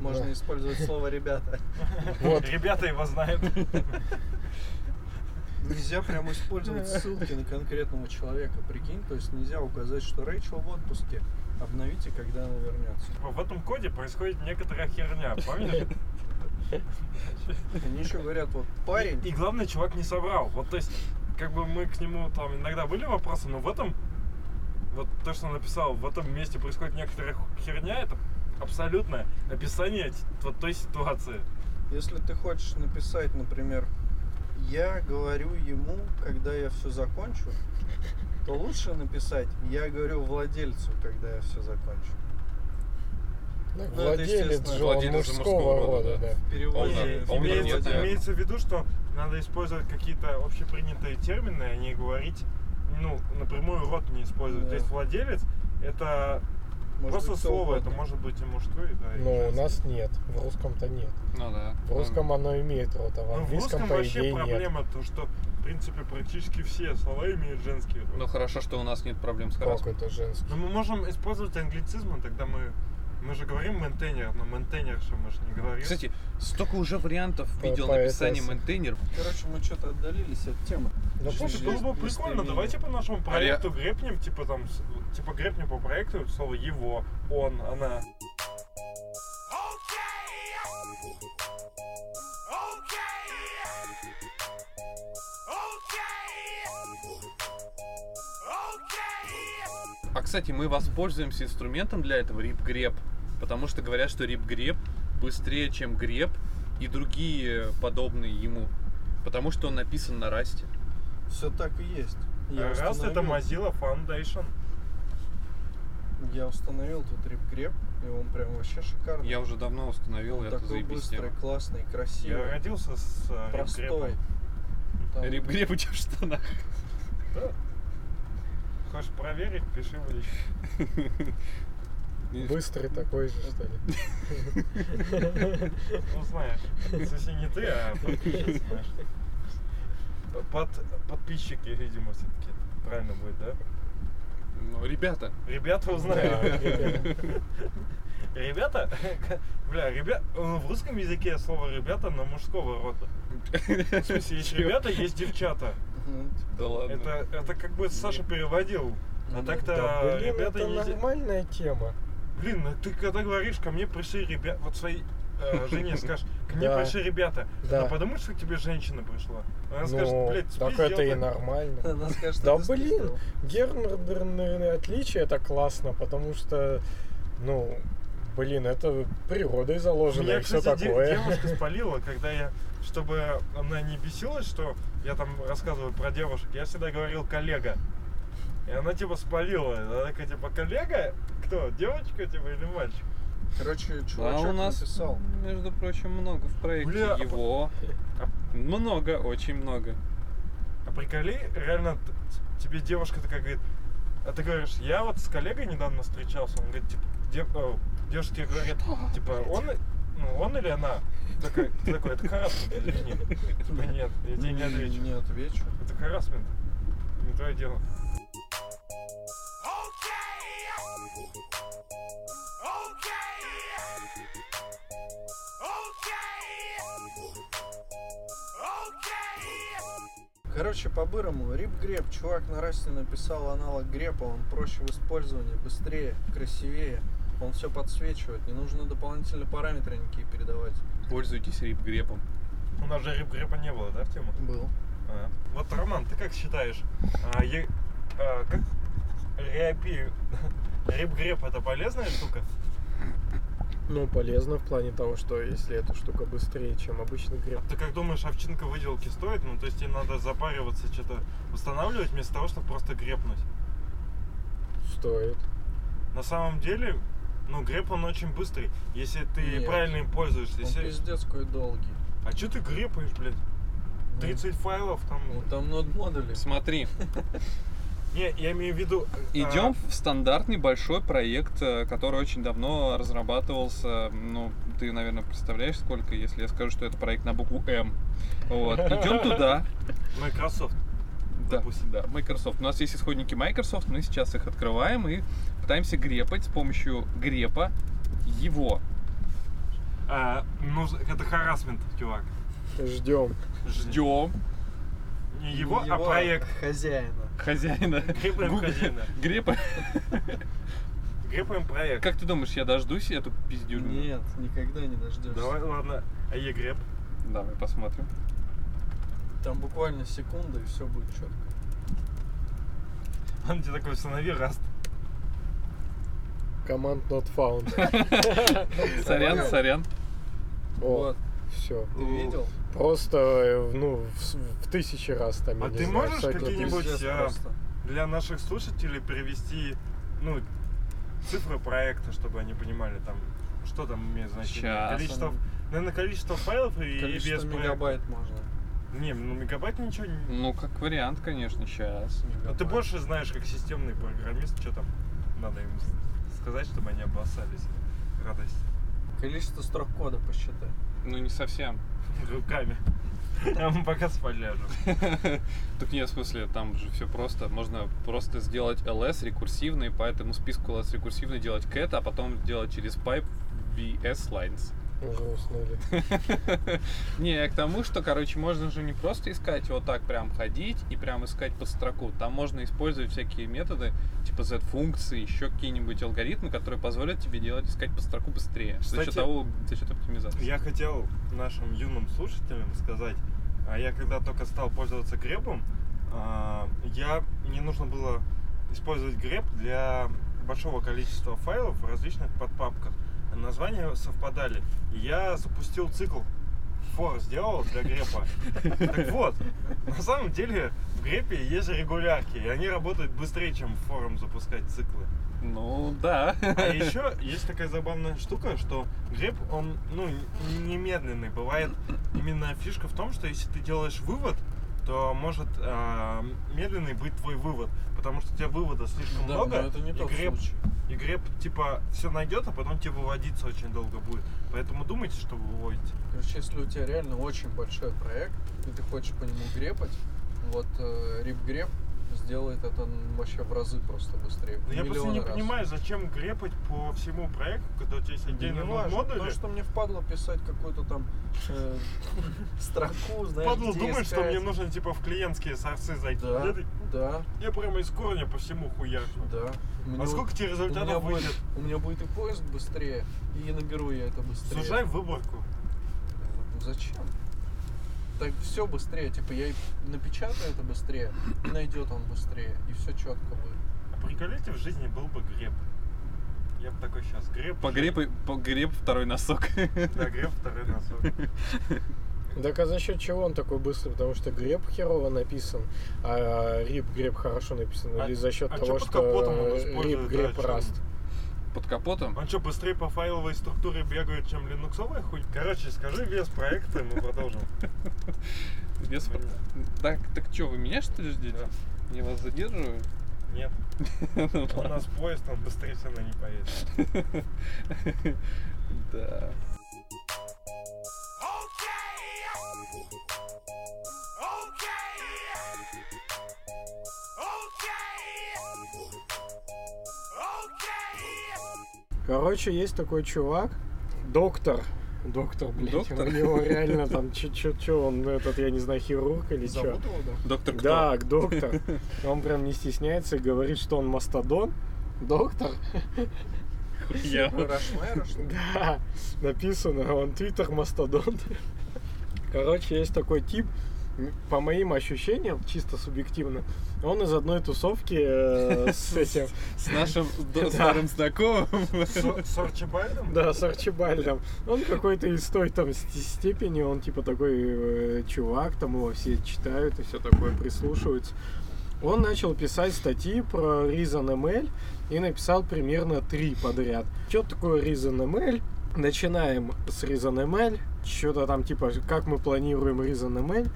Можно Да. использовать слово ребята. Вот. Ребята его знают. Нельзя прямо использовать ссылки на конкретного человека, прикинь, то есть нельзя указать, что Рэйчел в отпуске. Обновите, когда она вернется. Типа, В этом коде происходит некоторая херня, помнишь? Они еще говорят, вот парень, И главное, чувак не соврал. Вот, то есть, как бы мы к нему там иногда были вопросы, но в этом, вот то, что он написал, в этом месте происходит некоторая херня, это абсолютное описание вот той ситуации. если ты хочешь написать, например, я говорю ему, когда я все закончу, то лучше написать, я говорю владельцу, когда я все закончу. Ну, это Владелец же он мужского мужского рода, рода, да. да. В переводе Owner- owner переводе нет, имеется, да. имеется в виду, что надо использовать какие-то общепринятые термины, а не говорить, ну, напрямую род не использовать. Да. То есть владелец это может просто быть, слово, это угодно. может быть и мужской, да, и Но у женский. нас нет. В русском-то нет. Ну да. В русском оно имеет род, а в Ну, в английском, русском по вообще идее, нет. проблема то, что в принципе практически все слова имеют женский род. Ну хорошо, что у нас нет проблем с Как харассментом. это женский? Но мы можем использовать англицизмы, тогда мы мы же говорим мейнтейнер, но мейнтейнерша мы же не говорим. Кстати, столько уже вариантов видео написания SS. мейнтейнер. Короче, мы что-то отдалились от темы. Да Слушай, было бы прикольно, давайте по нашему А проекту грепнем, типа там, типа грепнем по проекту слово его, он, она. А кстати, мы воспользуемся инструментом для этого RipGrep, потому что говорят, что RipGrep быстрее, чем Grep и другие подобные ему, потому что он написан на расте. Все так и есть. Я Раз это установил- Mozilla Foundation. Я установил тут RipGrep, И он прям вообще шикарный. Я уже давно установил, Он это такой заебись быстрый, тема. классный, красивый. Я родился с э, простой. реп-грепом. Там- Рип-греб у тебя в штанах. Да. Хочешь проверить, пиши в личку. Быстрый такой же, что ли? Ну, знаешь, если не ты, а подписчик, знаешь. Под, подписчики, видимо, все-таки правильно будет, да? Ну, ребята, Ребята Да, узнают. ребята. Ребята, бля, ребят, в русском языке слово ребята на мужского рода. В смысле, есть ребята, есть девчата. Ну, да ладно. Это, это как бы Саша переводил. А Ну, так-то Да, блин, ребята это не... нормальная тема. Блин, ну ты когда говоришь, ко мне пришли ребята, вот своей э, жене скажешь, ко мне Да. пришли ребята, Да. она подумает, что к тебе женщина пришла. Она скажет, Ну, блядь, так спиздел это и ты». нормально. Она скажет, Да блин, гендерные отличия это классно, потому что, ну, блин, это природой заложено Меня, и все кстати, такое. девушка спалила, когда я, чтобы она не бесилась, что я там рассказываю про девушек, я всегда говорил коллега. И она типа спалила. Она такая, типа, коллега? Кто? Девочка, типа, или мальчик? Короче, А чувачок у нас, написал. между прочим, много в проекте Бля, а его. Много, очень много. А приколи, реально, тебе девушка такая говорит, а ты говоришь, я вот с коллегой недавно встречался, он говорит, типа, дев- э, девушка тебе говорит, типа, он, ну, он или она? Такой, такой, это харасмент, извини. Типа, нет, я тебе не отвечу. Не отвечу. Это харасмент. Не твое дело. Короче, по-бырому, рип-греб. Чувак на расте написал аналог грепа. Он проще в использовании, быстрее, красивее. Он все подсвечивает. Не нужно дополнительные параметры никакие передавать. Пользуйтесь рип-грепом. У нас же рип-грепа не было, да, в тему? Был. А. Вот, Роман, ты как считаешь, а, е- а, как реапи, рип-греп это полезная штука? Ну, полезно в плане того, что если эта штука быстрее, чем обычный греб. Ты как думаешь, овчинка выделки стоит? Ну, то есть тебе надо запариваться, что-то восстанавливать, вместо того, чтобы просто грепнуть. Стоит. На самом деле, ну, греб он очень быстрый, если ты Нет. правильно им пользуешься. Он Если- пиздец какой долгий. А что ты грепаешь, блядь? Ну, 30 файлов там. Ну, там нод модули. Смотри, Не, я имею в виду... а, идем в стандартный большой проект, э, который очень давно разрабатывался. Ну, ты, наверное, представляешь, сколько, если я скажу, что это проект на букву М. Вот. Идем туда. Microsoft. Да, допустим. да, Microsoft. У нас есть исходники Microsoft, мы сейчас их открываем и пытаемся грепать с помощью грепа его. А, ну, это харасмент, чувак. Ждем. Ждем Не его, Не а проект. Хозяина. хозяина. Грепаем Гу- хозяина. Грепа. Грепаем проект. Как ты думаешь, я дождусь эту пиздюлю? Нет, никогда не дождешься. Давай, ладно. А е греб? Давай посмотрим. Там буквально секунда и все будет четко. Он тебе такой, установи раст. Команд not found. Сорян, сорян. Вот, все. ты видел? Просто, э, ну, в, тысячи раз там, А ты знаю, можешь какие-нибудь, а, просто. Для наших слушателей привести, ну, цифры проекта, чтобы они понимали, там, что там имеет значение. Щас. Количество, наверное, количество файлов и Количество без проекта. мегабайт можно. Не, ну мегабайт ничего не... Ну, как вариант, конечно, сейчас. А ты больше знаешь, как системный программист, что там надо им сказать, чтобы они обоссались. Радость. Количество строк кода посчитай. Ну, не совсем. Руками. А мы пока спаляжем. Так нет, в смысле, там же все просто. Можно просто сделать ls рекурсивный, по этому списку ls рекурсивный делать cat, а потом делать через pipe vs lines. Уже уснули. Не, я к тому, что, короче, можно же не просто искать вот так прям ходить и прям искать под строку. Там можно использовать всякие методы, типа Z-функции, еще какие-нибудь алгоритмы, которые позволят тебе делать искать под строку быстрее. за счет Кстати, того, за счет оптимизации. Я хотел нашим юным слушателям сказать, а я когда только стал пользоваться гребом, а, я не нужно было использовать греб для большого количества файлов в различных подпапках. Названия совпадали. И я запустил цикл for сделал для грепа. Так вот, на самом деле в грепе есть регулярки, и они работают быстрее, чем форум запускать циклы. Ну, да. А еще есть такая забавная штука, что греб, он, ну, не медленный. Бывает именно фишка в том, что если ты делаешь вывод, то может а, медленный быть твой вывод, потому что у тебя вывода слишком Да, много, но это не и тот греб, случай. и греб типа все найдет, а потом тебе выводиться очень долго будет. Поэтому думайте, что вы выводите. Короче, если у тебя реально очень большой проект, и ты хочешь по нему грепать, вот э, рип-греб сделает это вообще в разы просто быстрее. Но в я просто не раз. понимаю, зачем грепать по всему проекту, когда у тебя есть Да отдельный не важно, модуль. потому что мне впадло писать какую-то там э, строку, знаешь, Падла где думает, что мне нужно типа в клиентские сорсы зайти. Да, Я, да, я прямо из корня по всему хуяшну. да. Мне А вот- сколько тебе результатов будет, выйдет? у меня будет и поиск быстрее, и наберу я это быстрее. Сужай выборку. Ну, Зачем? Так все быстрее, типа я и напечатаю это быстрее, и найдет он быстрее, и все четко будет. А приколите, в жизни был бы греб. Я бы такой сейчас греб. Погреб, и- погреб второй носок. Да, греб второй носок. Так а за счет чего он такой быстрый? Потому что греб херово написан, а рип греб хорошо написан. А- Или за счет а того, что он рип греб да, раст. Под капотом. Он что, быстрее по файловой структуре бегает, чем линуксовая хуй? Короче, скажи вес проекта, мы продолжим. Вес про- Так, так что, вы меня что ли ждете? Я вас задерживаю? Нет. У нас поезд, он быстрее все равно не поедет. Да. Короче, есть такой чувак, доктор. Доктор, блядь, Доктор? у него реально там, чё, он этот, я не знаю, хирург или что. Доктор кто? Да, доктор. Он прям не стесняется и говорит, что он мастодон. Доктор? Я. Что ли? Да, написано, он твиттер мастодон. Короче, есть такой тип, по моим ощущениям, чисто субъективно, он из одной тусовки э, с этим, С нашим старым знакомым. С Арчибальдом? да, с Арчибальдом. Он какой-то из той там сте- степени, он типа такой э, чувак, там его все читают и все такое, прислушиваются. Он начал писать статьи про ReasonML и написал примерно три подряд. Что такое ReasonML? Начинаем с ReasonML, что-то там типа, как мы планируем ReasonML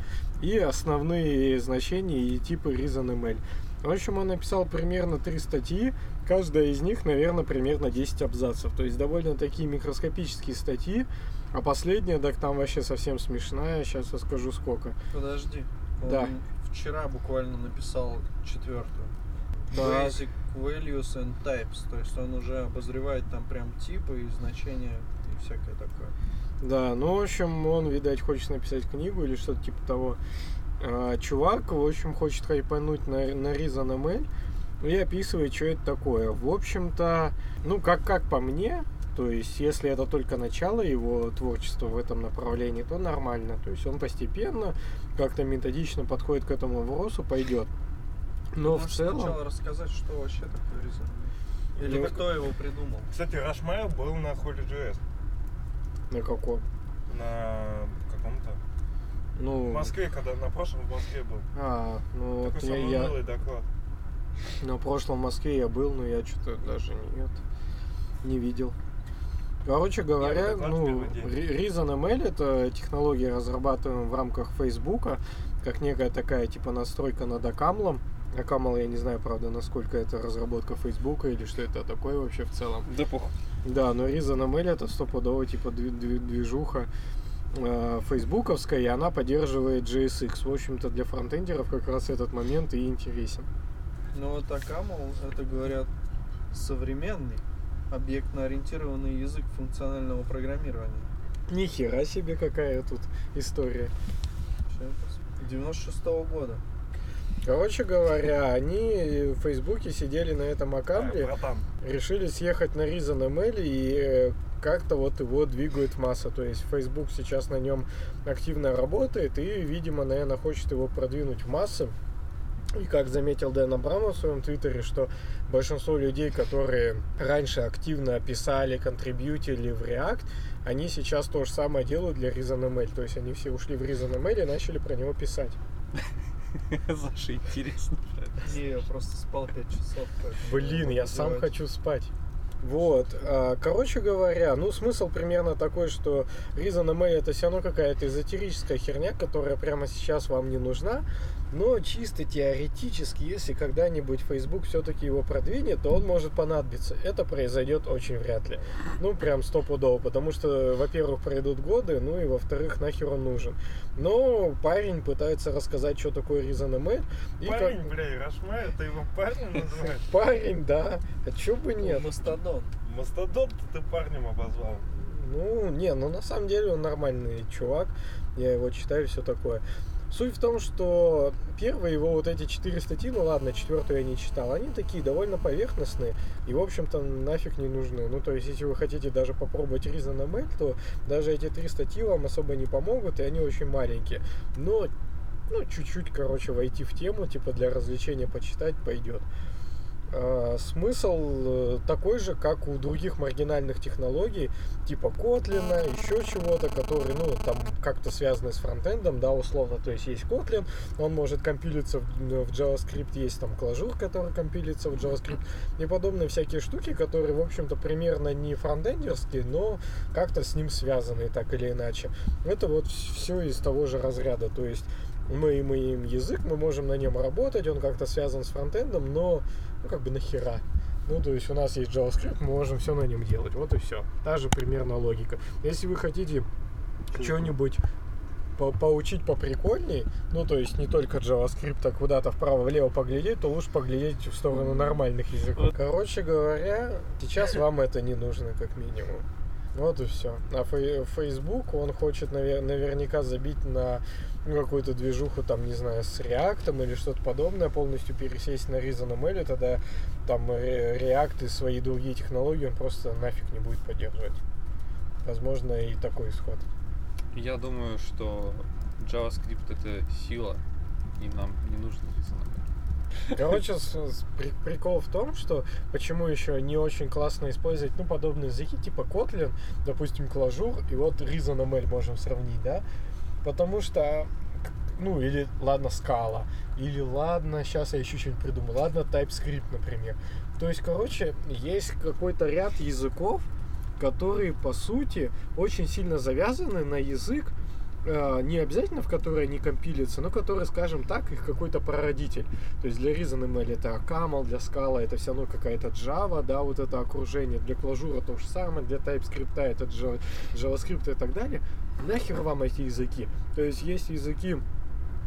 и основные значения и типы ReasonML. В общем, он написал примерно три статьи, каждая из них, наверное, примерно 10 абзацев. То есть довольно такие микроскопические статьи, а последняя, так там вообще совсем смешная, сейчас расскажу сколько. Подожди. Он Да. вчера буквально написал четвертую. Так. Basic values and types. То есть он уже обозревает там прям типы и значения и всякое такое. Да, ну, в общем, он, видать, хочет написать книгу или что-то типа того. А, чувак, в общем, хочет хайпануть на, на ReasonML и описывает, что это такое. В общем-то, ну, как, как по мне, то есть, если это только начало его творчества в этом направлении, то нормально. То есть, он постепенно, как-то методично подходит к этому вопросу, пойдет. Но в целом... сначала рассказать, что вообще такое ReasonML? Или Ну, кто его придумал? Кстати, Рашмайл был на Holy.js. На каком? На каком-то. Ну, В Москве, когда на прошлом в Москве был. а, ну, вот Такой я, самый я, милый доклад. На прошлом Москве я был, но я что-то даже нет, не видел. Короче говоря, в ну, первый день. Re- ReasonML это технология, разрабатываемая в рамках Фейсбука, как некая такая типа настройка над Акамлом. Акамл, я не знаю, правда, насколько это разработка Фейсбука или что это такое вообще в целом. Да похуй. Да, но ReasonML это стопудово типа дви- дви- движуха э, фейсбуковская, и она поддерживает JSX. В общем-то, для фронтендеров как раз этот момент и интересен. Ну вот Акамл, это говорят, современный объектно-ориентированный язык функционального программирования. Ни хера себе какая тут история. Сейчас. 96 года. Короче говоря, они в Фейсбуке сидели на этом аккаунте, братан. решили съехать на ReasonML и э, как-то вот его двигают масса. То есть Facebook сейчас на нем активно работает и, видимо, наверное, хочет его продвинуть в массы. И как заметил Дэн Абрамов в своем твиттере, что большинство людей, которые раньше активно писали, контрибьютили в React, они сейчас то же самое делают для ReasonML. То есть они все ушли в ReasonML и начали про него писать. Саша, интересно. Не, я просто спал 5 часов. Блин, я сам хочу спать. Вот, а, короче говоря, ну смысл примерно такой, что Reason MA это все равно какая-то эзотерическая херня, которая прямо сейчас вам не нужна, но чисто теоретически, если когда-нибудь Facebook все-таки его продвинет, то он может понадобиться. Это произойдет очень вряд ли. Ну, прям стопудово, потому что, во-первых, пройдут годы, ну и во-вторых, нахер он нужен. Но парень пытается рассказать, что такое Reason MA. и как- Парень, бля, Рашма, это его парнем называют. Парень, да. А чё бы нет? Мастодон. Мастодонт ты парнем обозвал. Ну, не, ну на самом деле он нормальный чувак. Я его читаю, все такое. Суть в том, что первые его вот эти четыре статьи, ну ладно, четвертую я не читал, они такие довольно поверхностные и, в общем-то, нафиг не нужны. Ну, то есть, если вы хотите даже попробовать Reason ML, то даже эти три статьи вам особо не помогут, и они очень маленькие. Но, ну, чуть-чуть, короче, войти в тему, типа для развлечения почитать пойдет. А, Смысл э, такой же, как у других маргинальных технологий, типа Kotlin, еще чего-то, которые, ну, там как-то связаны с фронтендом, да, условно. То есть есть Kotlin, он может компилиться в, в JavaScript, есть там Clojure, который компилится в JavaScript, и подобные всякие штуки, которые, в общем-то, примерно не фронтендерские, но как-то с ним связаны так или иначе. Это вот все из того же разряда, то есть мы имеем язык, мы можем на нем работать, он как-то связан с фронтендом, но ну как бы нахера. Ну, то есть у нас есть JavaScript, мы можем все на нем делать. Вот и все. Та же примерно логика. Если вы хотите что-нибудь по- поучить поприкольней, ну, то есть не только JavaScript, а куда-то вправо-влево поглядеть, то лучше поглядеть в сторону нормальных языков. Короче говоря, сейчас вам это не нужно, как минимум. Вот и все. А Facebook, он хочет навер- наверняка забить на ну, какую-то движуху, там, не знаю, с React или что-то подобное, полностью пересесть на Reason ML, тогда там React и свои другие технологии он просто нафиг не будет поддерживать. Возможно, и такой исход. Я думаю, что JavaScript это сила, и нам не нужно Reason Короче, с- с- при- прикол в том, что почему еще не очень классно использовать, ну, подобные языки, типа Kotlin, допустим, Clojure, и вот Reason ML можем сравнить, да? Потому что, ну, или, ладно, Scala, или, ладно, сейчас я еще что-нибудь придумал, ладно, TypeScript, например. То есть, короче, есть какой-то ряд языков, которые, по сути, очень сильно завязаны на язык, э, не обязательно в который они компилятся, но который, скажем так, их какой-то прародитель. То есть для Reason ML это Camel, для Scala это все равно какая-то Java, да, вот это окружение, для Clojure то же самое, для TypeScript это Java- JavaScript и так далее. Нахер вам эти языки? То есть есть языки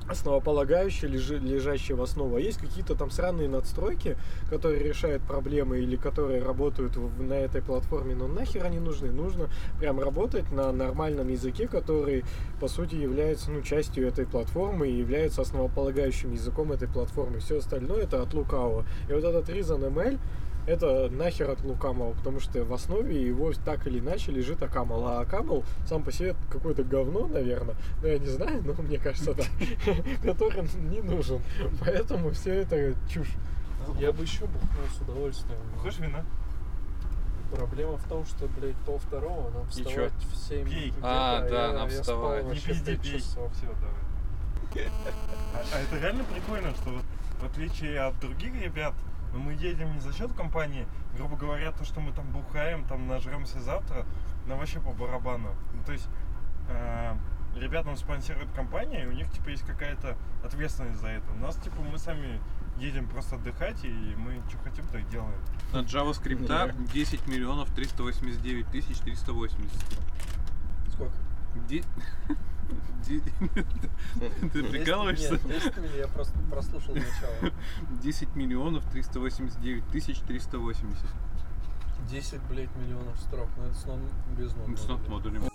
основополагающие, лежащие в основу, а есть какие-то там сраные надстройки, которые решают проблемы или которые работают в- на этой платформе, но нахер они нужны? Нужно прям работать на нормальном языке, который, по сути, является ну, частью этой платформы и является основополагающим языком этой платформы. Все остальное это от лукавого. И вот этот Reason ML это нахер от лукавого, потому что в основе его так или иначе лежит Акамл. А Акамл сам по себе какое-то говно, наверное. Ну, я не знаю, но мне кажется, да. Который не нужен. Поэтому все это чушь. Я бы еще бухнул с удовольствием. Хочешь вина? Проблема в том, что, блядь, пол второго нам вставать в 7 Пей. А, да, нам вставать. Не пизди, 5 пей. Все, давай. А, а это реально прикольно, что вот в отличие от других ребят, ну, мы едем не за счет компании, грубо говоря, то, что мы там бухаем, там нажремся завтра, нам вообще по барабану. Ну, то есть э, ребятам спонсирует компания, и у них типа есть какая-то ответственность за это. У нас типа мы сами едем просто отдыхать, и мы что хотим, то и делаем. На JavaScript 10 миллионов 389 тысяч 380. Сколько? Де- Ты прикалываешься? Нет, 10 миль, я просто прослушал начало. 10 миллионов 389 тысяч 380. 10, блядь, миллионов строк. Но это с нон без нон. It's not модуля. модулем.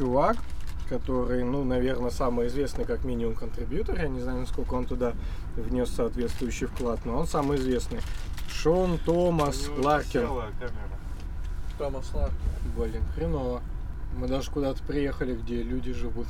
чувак, который, ну, наверное, самый известный как минимум контрибьютор, я не знаю, насколько он туда внес соответствующий вклад, но он самый известный. Шон Томас Ларкин. Томас Ларкин. Блин, хреново. Мы даже куда-то приехали, где люди живут.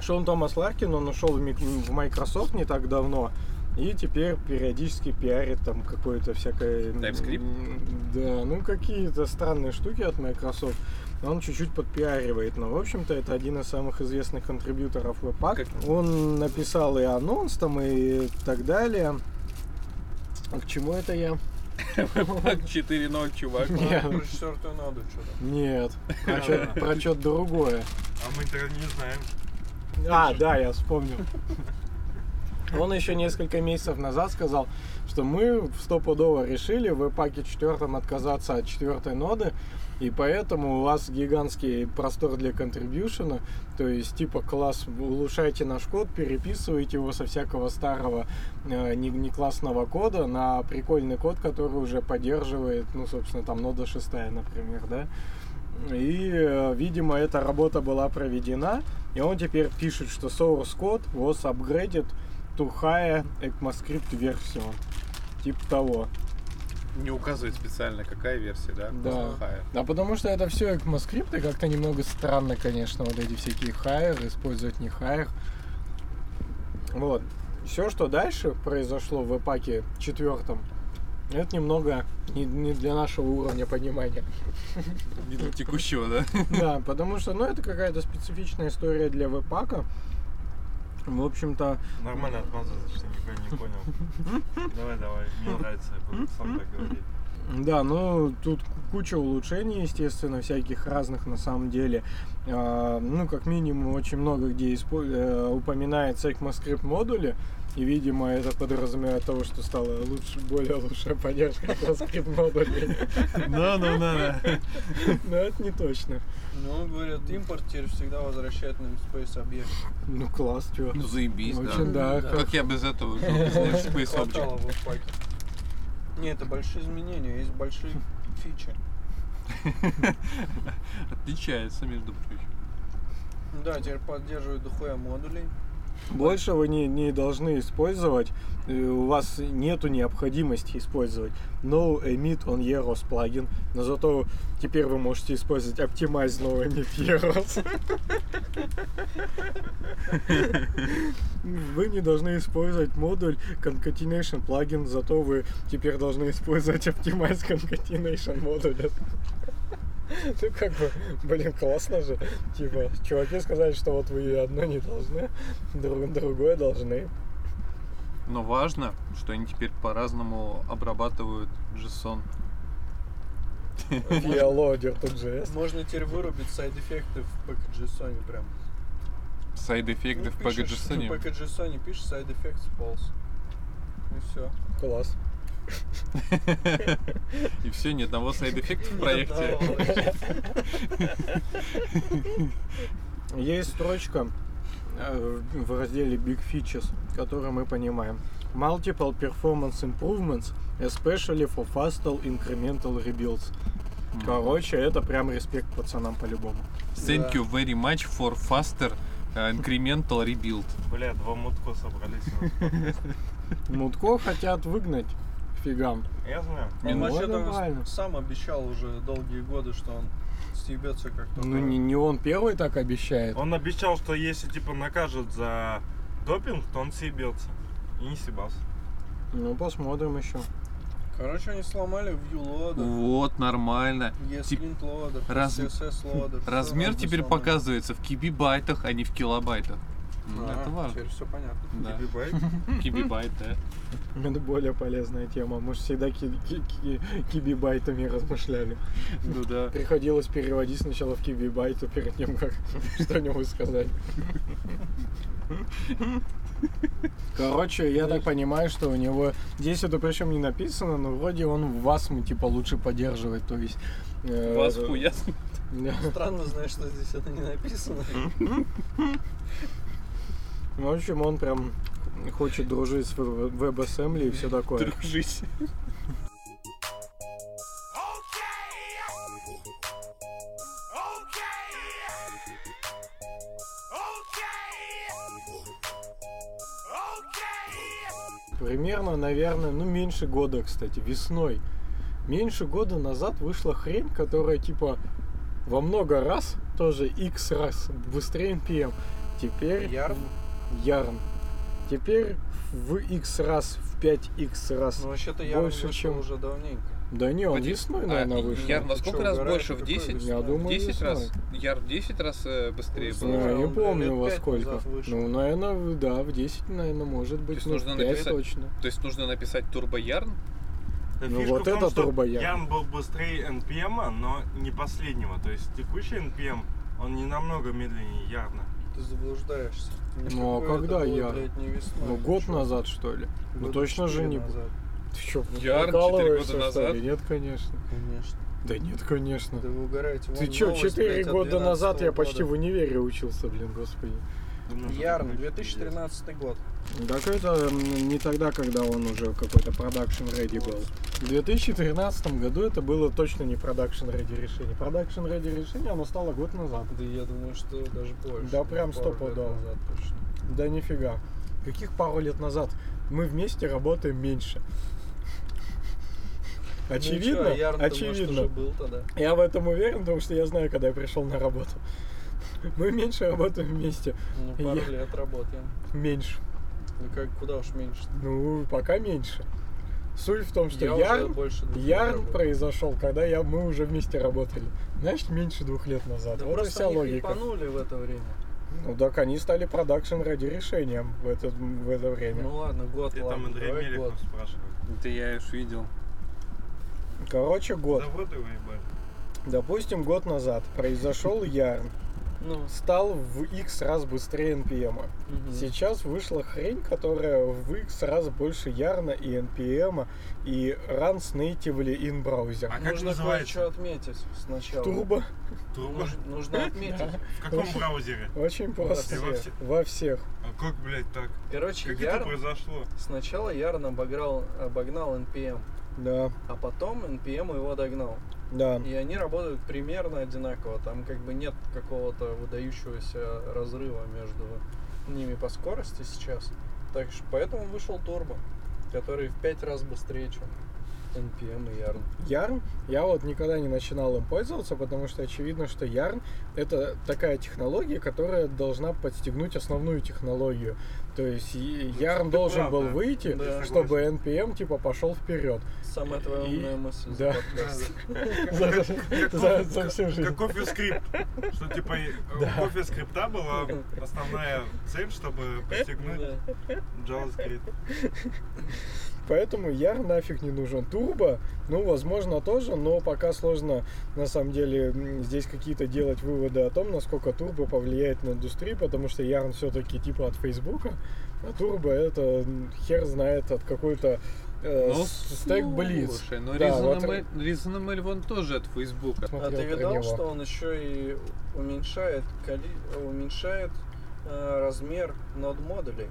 Шон Томас Ларкин, он ушел в Microsoft не так давно. И теперь периодически пиарит там какое-то всякое... TypeScript? Да, ну какие-то странные штуки от Microsoft. Он чуть-чуть подпиаривает, но, в общем-то, это один из самых известных контрибьюторов Webpack. Как- Он написал и анонс там, и так далее. А к чему это я? 4-0, чувак. Нет. Про четвертую ноду что-то. Нет, про что-то другое. А мы-то не знаем. А, да, я вспомнил. Он еще несколько месяцев назад сказал, что мы стопудово решили в паке четвертом отказаться от четвертой ноды, и поэтому у вас гигантский простор для контрибьюшена, то есть типа класс, улучшайте наш код, переписывайте его со всякого старого э, не, не классного кода на прикольный код, который уже поддерживает, ну, собственно, там нода шестая, например, да. И, э, видимо, эта работа была проведена, и он теперь пишет, что source code was upgraded to higher ECMAScript версию. Типа того. Не указывает специально, какая версия, да? Да. Higher. А потому что это все ECMAScript, и как-то немного странно, конечно, вот эти всякие higher, использовать не higher. Вот. Все, что дальше произошло в паке четвертом, это немного не, не для нашего уровня понимания. Не для текущего, да? Да, потому что, ну, это какая-то специфичная история для веб-пака. В общем-то, Нормально отмазываться, что никто не понял. Давай, давай, мне нравится, я буду сам так говорить. Да, ну тут куча улучшений, естественно, всяких разных на самом деле. А, ну, как минимум, очень много где э, упоминается ECMAScript модули. И, видимо, это подразумевает того, что стала лучше, более лучшая поддержка ECMAScript модулей. Да, да, да, да. Но это не точно. Ну, говорят, импорт теперь всегда возвращает namespace объект. Ну, класс, чё. Ну, заебись, Очень, да. Да. Как я без этого жил, без Хватало object? Не, это большие изменения, есть большие фичи. Отличается, между прочим. Да, теперь поддерживают дохуя модулей. Больше вы не, не должны использовать, э, у вас нету необходимости использовать No Emit on Eros плагин, но зато теперь вы можете использовать Optimize No Emit Eros. Вы не должны использовать модуль Concatenation плагин, зато вы теперь должны использовать Optimize Concatenation модуль. Ну как бы, блин, классно же. Типа, чуваки сказали, что вот вы одно не должны, друг- другое должны. Но важно, что они теперь по-разному обрабатывают JSON. File-loader тут же. Можно теперь вырубить side effect ы в package JSON прям. Side effect ы в Ну, пишешь, package JSON. В package JSON пишешь сайд-эффект false. И все. Класс. И все, ни одного side effect а в проекте. Есть строчка э, в разделе Big Features, которую мы понимаем. Multiple performance improvements, especially for faster incremental rebuilds. Короче, это прям респект пацанам по-любому. Thank you very much for faster uh, incremental rebuild. Бля, два мутко собрались. Мутко хотят выгнать фигам. Я знаю. Не, Он ну, вообще это там сам обещал уже долгие годы, что он стебется как только. Ну не, не он первый так обещает. Он обещал, что если типа накажут за допинг, то он съебется. И не съебался. Ну посмотрим еще. Короче, они сломали view loader, Вот, нормально. ESLint loader, раз- CSS всё Размер теперь сломали. показывается в кибибайтах, а не в килобайтах. А, Это важно. Теперь все понятно. Да. Кибибайт. Кибибайт, да. Это более полезная тема. Мы же всегда ки- ки- ки- кибибайтами размышляли. Ну да. Приходилось переводить сначала в кибибайты перед тем, как что-нибудь сказать. Короче, я так понимаю, что у него здесь это причем не написано, но вроде он в васму типа лучше поддерживает, то есть. э, Вас хуя. да. Странно, знаешь, что здесь это не написано. В общем, он прям хочет дружить с WebAssembly и все такое. Дружись. Примерно, наверное, ну меньше года, кстати, весной. Меньше года назад вышла хрень, которая типа во много раз, тоже x раз быстрее NPM. Теперь Ярн? Ярн. теперь в x раз, в 5x раз. Ну, вообще-то я Больше, вышел чем- уже давненько. Да не, он весной, а наверное, вышел. Яр во сколько чё, раз больше? В какой 10? весной? Я думаю, В 10 раз? весной. Яр в 10 раз э, быстрее был? Ну, я не помню во сколько. Ну, наверное, да, в 10, наверное, может быть. есть ну, нужно в 5 написать- точно. То есть нужно написать турбо ярн? Да Ну, фишка вот том, это что турбоярн. Ян был быстрее NPM, но не последнего. То есть текущий NPM, он не намного медленнее Yarn а. Ты заблуждаешься. Ну, а когда было, я? Ну, год назад, что ли? Ну, точно же не... назад. Ты что, Yarn четыре прикалываешься, года что ли? назад? Нет, конечно. Конечно. Да нет, конечно. Да вы угораете. Ты что, новость, 4 блядь, от года назад я 12 почти в универе учился, блин, господи. Yarn, 2013 год. Так это не тогда, когда он уже какой-то production ready был. В 2013 году это было точно не production ready решение. Production ready решение оно стало год назад. Да я думаю, что даже больше. Да, прям стопудово. назад точно. Да нифига. Каких пару лет назад? Мы вместе работаем меньше. Очевидно, Ну, чё, Ярн-то, может, очевидно. уже был тогда. Я в этом уверен, потому что я знаю, когда я пришел на работу. Мы меньше работаем вместе. Ну, пару Я- лет работаем. Меньше. Ну, как, куда уж меньше. Ну, пока меньше. Суть в том, что я Ярн, больше Ярн произошел, когда я, мы уже вместе работали. Значит, меньше двух лет назад. Да вот и вся они логика. в это время. Ну так они стали продакшн ради решением в это, в это время. Ну ладно, год, Ты там ладно, Андрей давай Мелехов год. спрашивал. Это я уж видел. Короче, год. Заводы выебали. Допустим, год назад произошел Ярн. Ну, Стал в X раз быстрее NPM. мгм. Сейчас вышла хрень, которая в X раз больше Ярна и NPM и runs natively in browser. А как Нужно называется? кое-что отметить сначала. Турбо. Нуж- Нужно отметить. В каком браузере? Очень просто. Во все- Во всех. А как, блядь, так? Короче, Как это Ярн, произошло? сначала Ярн обограл, обогнал NPM, Да, а потом NPM его догнал. Да. И они работают примерно одинаково. Там как бы нет какого-то выдающегося разрыва между ними по скорости сейчас. Так что поэтому вышел Турбо, который в пять раз быстрее, чем NPM и Yarn. Ярн, я вот никогда не начинал им пользоваться, потому что очевидно, что Ярн это такая технология, которая должна подстегнуть основную технологию. То есть и- Ярн ты должен прав, был да. выйти, Да. чтобы NPM типа пошел вперед. Самая твоя И- умная мысль да. за всю жизнь. Как кофе-скрипт. Что типа и- у Да. кофе-скрипта была основная цель, чтобы постигнуть. JavaScript. Поэтому Яр нафиг не нужен. Турбо, ну, возможно, тоже, но пока сложно, на самом деле, здесь какие-то делать выводы о том, насколько турбо повлияет на индустрию, потому что Ярн все-таки типа от Фейсбука, а турбо это хер знает от какой-то э, Ну, стек Блиц. Слушай, ну Да, вот Reasonable, Reasonable вон тоже от Фейсбука. А ты видал, него. что он еще и уменьшает, коли- уменьшает э, размер нод модулей?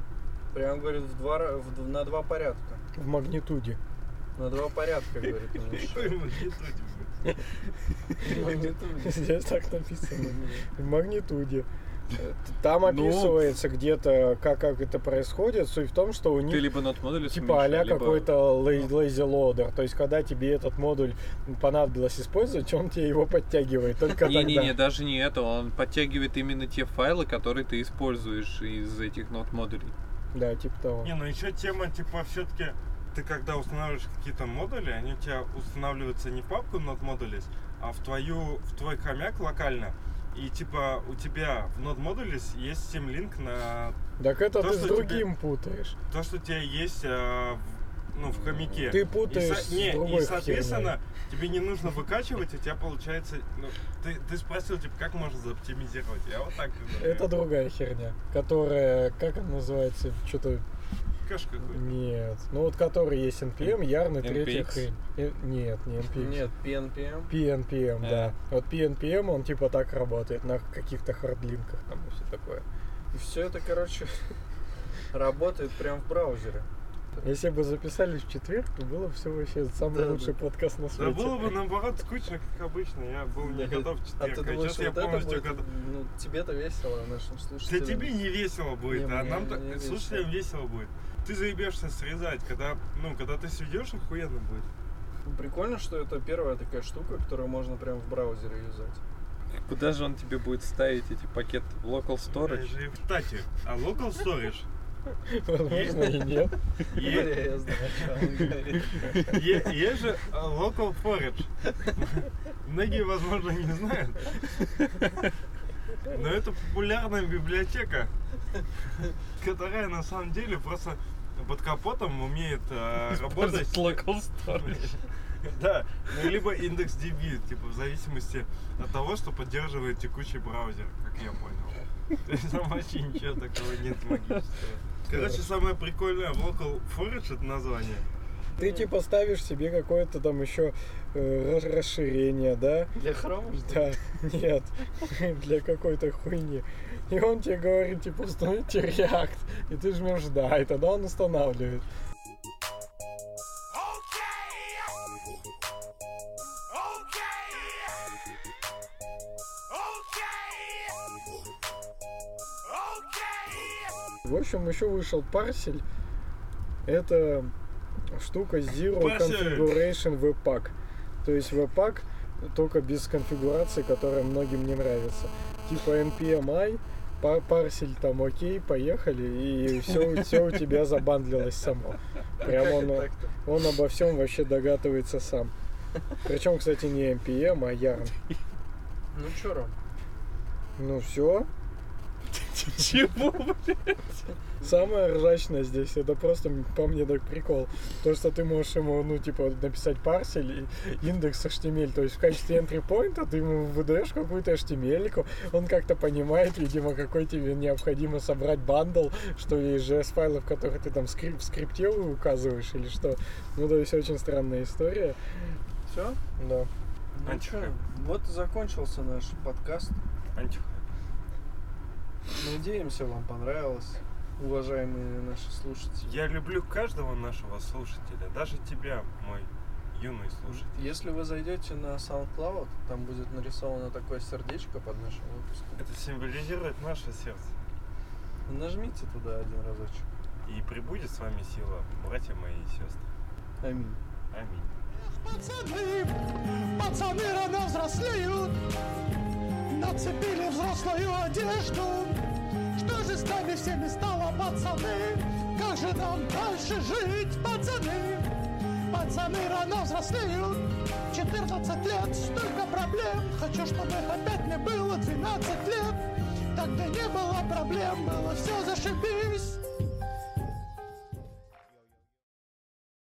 Прям говорит в два, в на два порядка. В магнитуде. На два порядка, говорит. Магнитуде. Здесь так написано. В магнитуде. Там Ну. описывается где-то, как, как это происходит. Суть в том, что у них Ты либо над модулем типа а какой-то лей- lazy loader. То есть, когда тебе этот модуль понадобилось использовать, он тебе его подтягивает только Не-не-не, тогда. даже не это, он подтягивает именно те файлы, которые ты используешь из этих нот модулей. Да, типа того. Не, ну еще тема, типа, все-таки ты когда устанавливаешь какие-то модули, они у тебя устанавливаются не в папку Node Modules, а в твою, в твой хомяк локально. И типа у тебя в Node Modules есть симлинк на Так это То, ты с другим путаешь. то, что у тебя есть э, в, ну, в хомяке. Ты И, путаешь со- с не, и соответственно, тебе не нужно выкачивать, у тебя получается. Ну, ты, ты спросил, типа, как можно заоптимизировать? Я вот так. Это другая херня, которая, как она называется, что-то Кэш какой-то. нет. Ну вот который есть NPM, Ярн и третья хрень. Э, Нет, не NPX. Нет, PNPM. PNPM, А. да. Вот PNPM, он типа так работает на каких-то хардлинках там и все такое. И все это, короче, работает прям в браузере. Если бы записали в четверг, то было бы все вообще самый Да, лучший да. подкаст на Да свете. было бы наоборот скучно, как обычно. Я был не Да. готов в А ты четверг. А думаешь, сейчас я вот это полностью будет, готов. ну, тебе-то весело, а нашим Да слушателям. тебе не весело будет, Не, а нам-то слушателям весело будет. Ты заебешься срезать, когда, ну, когда ты сведешь, охуенно будет. Ну, Прикольно, что это первая такая штука, которую можно прям в браузере юзать. Куда же он тебе будет ставить эти пакеты? В Local Storage? Кстати, а local storage, Возможно, и нет. Есть же э, local forage. Многие, возможно, не знают. Но это популярная библиотека, которая на самом деле просто под капотом умеет э, работать. Local storage. Да, ну, либо индекс DB, типа в зависимости от того, что поддерживает текущий браузер, как я понял. То есть там вообще ничего такого нет магического. Короче, самое прикольное в Local Forage это название. Ты типа ставишь себе какое-то там еще э, ра- расширение, да? Для хрома, Да, нет, для какой-то хуйни. И он тебе говорит, типа, установите React. И ты жмешь да, и тогда он устанавливает. В общем, еще вышел парсель. Это штука Zero. Configuration Webpack. То есть Webpack только без конфигурации, которая многим не нравится. Типа NPMI, парсель там окей, поехали, и все, все у тебя забандлилось само. Прям он, он обо всем вообще догадывается сам. Причем, кстати, не NPM, а YARN. Ну чё, Ром? Ну все. Чего, блядь? Самое ржачное здесь, это просто по мне так прикол. То, что ты можешь ему, ну, типа, написать парсель и индекс HTML. То есть в качестве entry point ты ему выдаешь какую-то HTML, он как-то понимает, видимо, какой тебе необходимо собрать бандл, что из JS-файлов, которые ты там скрип- в скрипте указываешь или что. Ну, то есть очень странная история. Все? Да. Ну Антихайп. чё, вот и закончился наш подкаст. Антихайп. Надеемся, вам понравилось, уважаемые наши слушатели. Я люблю каждого нашего слушателя, даже тебя, мой юный слушатель. Если вы зайдете на SoundCloud, там будет нарисовано такое сердечко под нашим выпуском. Это символизирует наше сердце. Нажмите туда один разочек. И прибудет с вами сила, братья мои и сестры. Аминь. Аминь. Пацаны, пацаны рано взрослеют, нацепили взрослую одежду. Что же с нами всеми стало, пацаны? Как же нам дальше жить, пацаны? Пацаны рано взрослеют, 14 лет, столько проблем. Хочу, чтобы опять мне было 12 лет. Тогда не было проблем, было все зашибись.